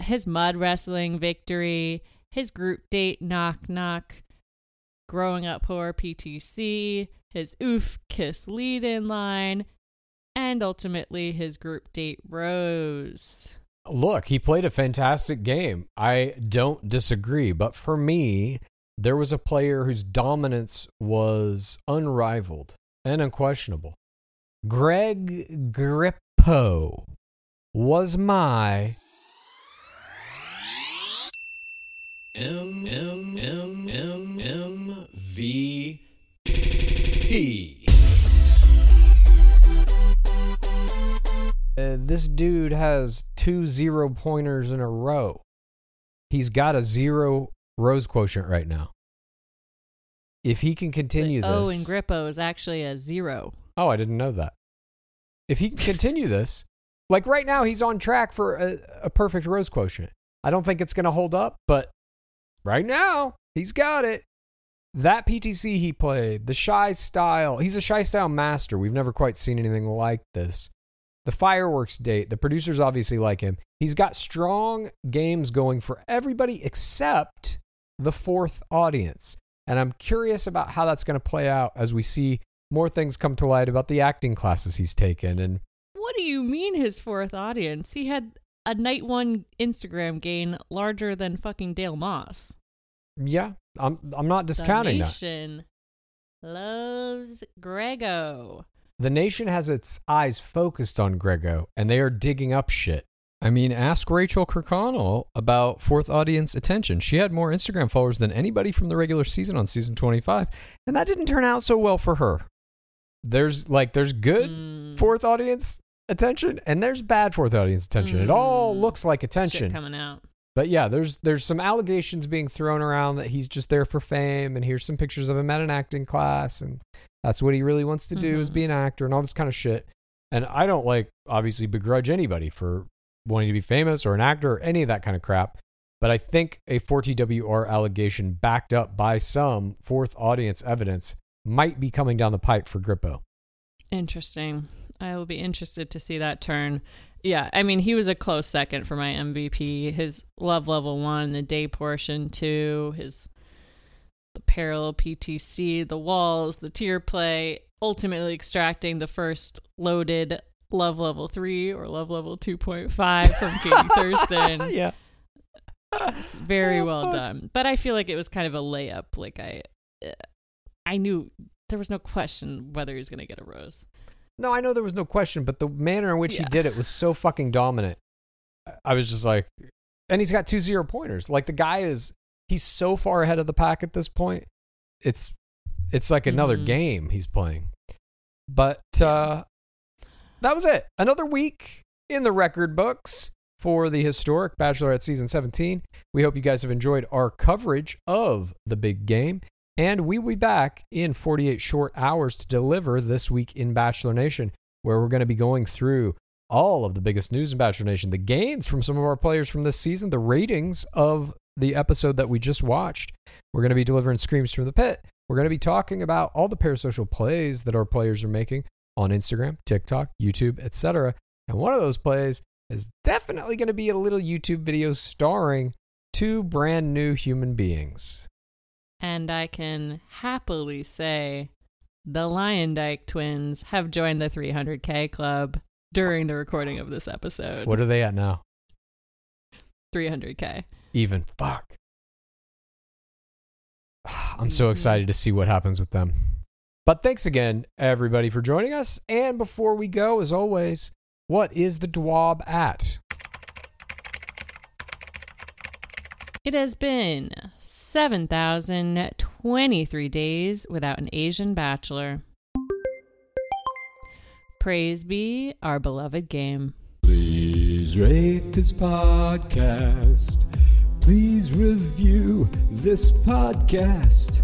his mud wrestling victory, his group date knock knock, growing up poor PTC, his oof kiss lead in line, and ultimately his group date rose. Look, he played a fantastic game. I don't disagree, but for me, there was a player whose dominance was unrivaled and unquestionable. Greg Grippo was my M M M M M V P. Uh, this dude has two zero pointers in a row. He's got a zero rose quotient right now. If he can continue this, O in Grippo is actually a zero. Oh, I didn't know that. If he can continue this, like right now, he's on track for a, a perfect rose quotient. I don't think it's going to hold up, but right now, he's got it. That PTC he played, the shy style, he's a shy style master. We've never quite seen anything like this. The fireworks date, the producers obviously like him. He's got strong games going for everybody except the fourth audience. And I'm curious about how that's going to play out as we see more things come to light about the acting classes he's taken. And What do you mean his fourth audience? He had a night one Instagram gain larger than fucking Dale Moss. yeah, I'm I'm not discounting the that. nation loves Grego. The nation has its eyes focused on Grego, and they are digging up shit. I mean, ask Rachel Kirkconnell about fourth audience attention. She had more Instagram followers than anybody from the regular season on season 25, and that didn't turn out so well for her. There's like there's good Mm. fourth audience attention and there's bad fourth audience attention. It all Mm. looks like Shit attention. coming out. But yeah, there's there's some allegations being thrown around that he's just there for fame, and here's some pictures of him at an acting class, and that's what he really wants to do is Mhm. be an actor and all this kind of shit. And I don't like obviously begrudge anybody for wanting to be famous or an actor or any of that kind of crap. But I think a 4TWR allegation backed up by some fourth audience evidence might be coming down the pipe for Grippo. Interesting. I will be interested to see that turn. Yeah, I mean, he was a close second for my MVP. His love level one, the day portion two, his the parallel PTC, the walls, the tier play, ultimately extracting the first loaded love level three or love level two point five from Katie Thurston. yeah. Very Oh, well fuck. done. But I feel like it was kind of a layup. Like I, I knew there was no question whether he was going to get a rose. No, I know there was no question, but the manner in which he did it was so fucking dominant. I- was just like, and he's got two zero pointers. Like the guy is, he's so far ahead of the pack at this point. It's, it's like another Mhm. game he's playing. But uh, that was it. Another week in the record books for the historic Bachelorette season 17. We hope you guys have enjoyed our coverage of the big game. And we will be back in 48 short hours to deliver this week in Bachelor Nation, where we're going to be going through all of the biggest news in Bachelor Nation, the gains from some of our players from this season, the ratings of the episode that we just watched. We're going to be delivering screams from the pit. We're going to be talking about all the parasocial plays that our players are making on Instagram, TikTok, YouTube, etc. And one of those plays is definitely going to be a little YouTube video starring two brand new human beings. And I can happily say the Luyendyk twins have joined the 300K club during the recording of this episode. What are they at now? 300K. Even fuck. I'm so Mhm. excited to see what happens with them. But thanks again, everybody, for joining us. And before we go, as always, what is the DWAB at? It has been 7,023 days without an Asian bachelor. Praise be our beloved game. Please rate this podcast. Please review this podcast.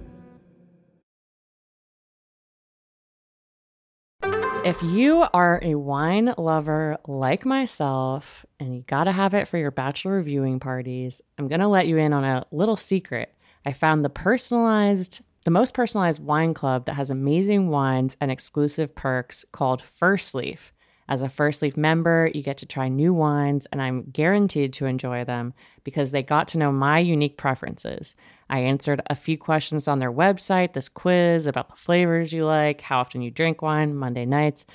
If you are a wine lover like myself and you got to have it for your bachelor viewing parties, I'm to let you in on a little secret. I found the personalized, the most personalized wine club that has amazing wines and exclusive perks called First Leaf. As a First Leaf member, you get to try new wines, and I'm guaranteed to enjoy them because they got to know my unique preferences. I answered a few questions on their website, this quiz about the flavors you like, how often you drink wine, Monday nights,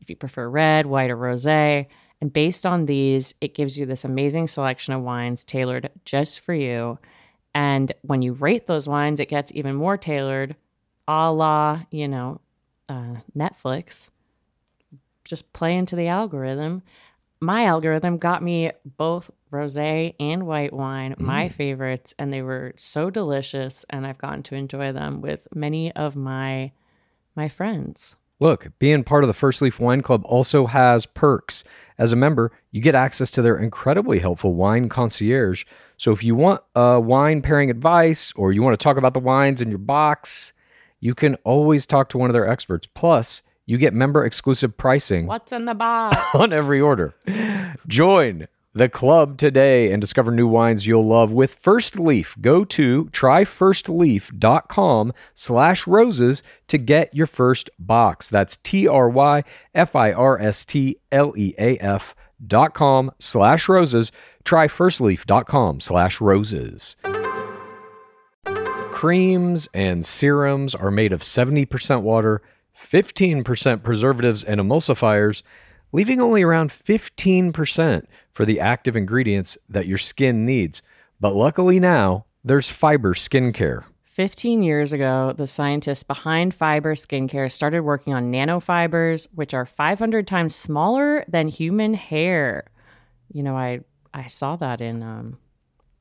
if you prefer red, white, or rose. And based on these, it gives you this amazing selection of wines tailored just for you. And when you rate those wines, it gets even more tailored, a la, you know, uh, Netflix just play into the algorithm. My algorithm got me both rosé and white wine, my favorites, and they were so delicious and I've gotten to enjoy them with many of my my friends. Look, being part of the First Leaf Wine Club also has perks. As a member, you get access to their incredibly helpful wine concierge. So if you want uh, wine pairing advice or you want to talk about the wines in your box, you can always talk to one of their experts. Plus, you get member exclusive pricing What's in the box? on every order. Join the club today and discover new wines you'll love with First Leaf. Go to tryfirstleaf.com slash roses to get your first box. That's T-R-Y-F-I-R-S-T-L-E-A-F dot com slash roses. Tryfirstleaf.com slash roses. Creams and serums are made of 70% water, 15% preservatives and emulsifiers, leaving only around 15% for the active ingredients that your skin needs. But luckily now, there's fiber skincare. 15 years ago, the scientists behind fiber skincare started working on nanofibers, which are 500 times smaller than human hair. You know, I I saw that in um,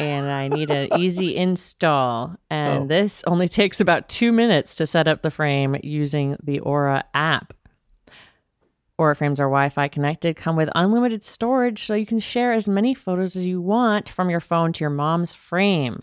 and I need an easy install. And Oh. this only takes about two minutes to set up the frame using the Aura app. Aura frames are Wi Fi connected, come with unlimited storage, so you can share as many photos as you want from your phone to your mom's frame.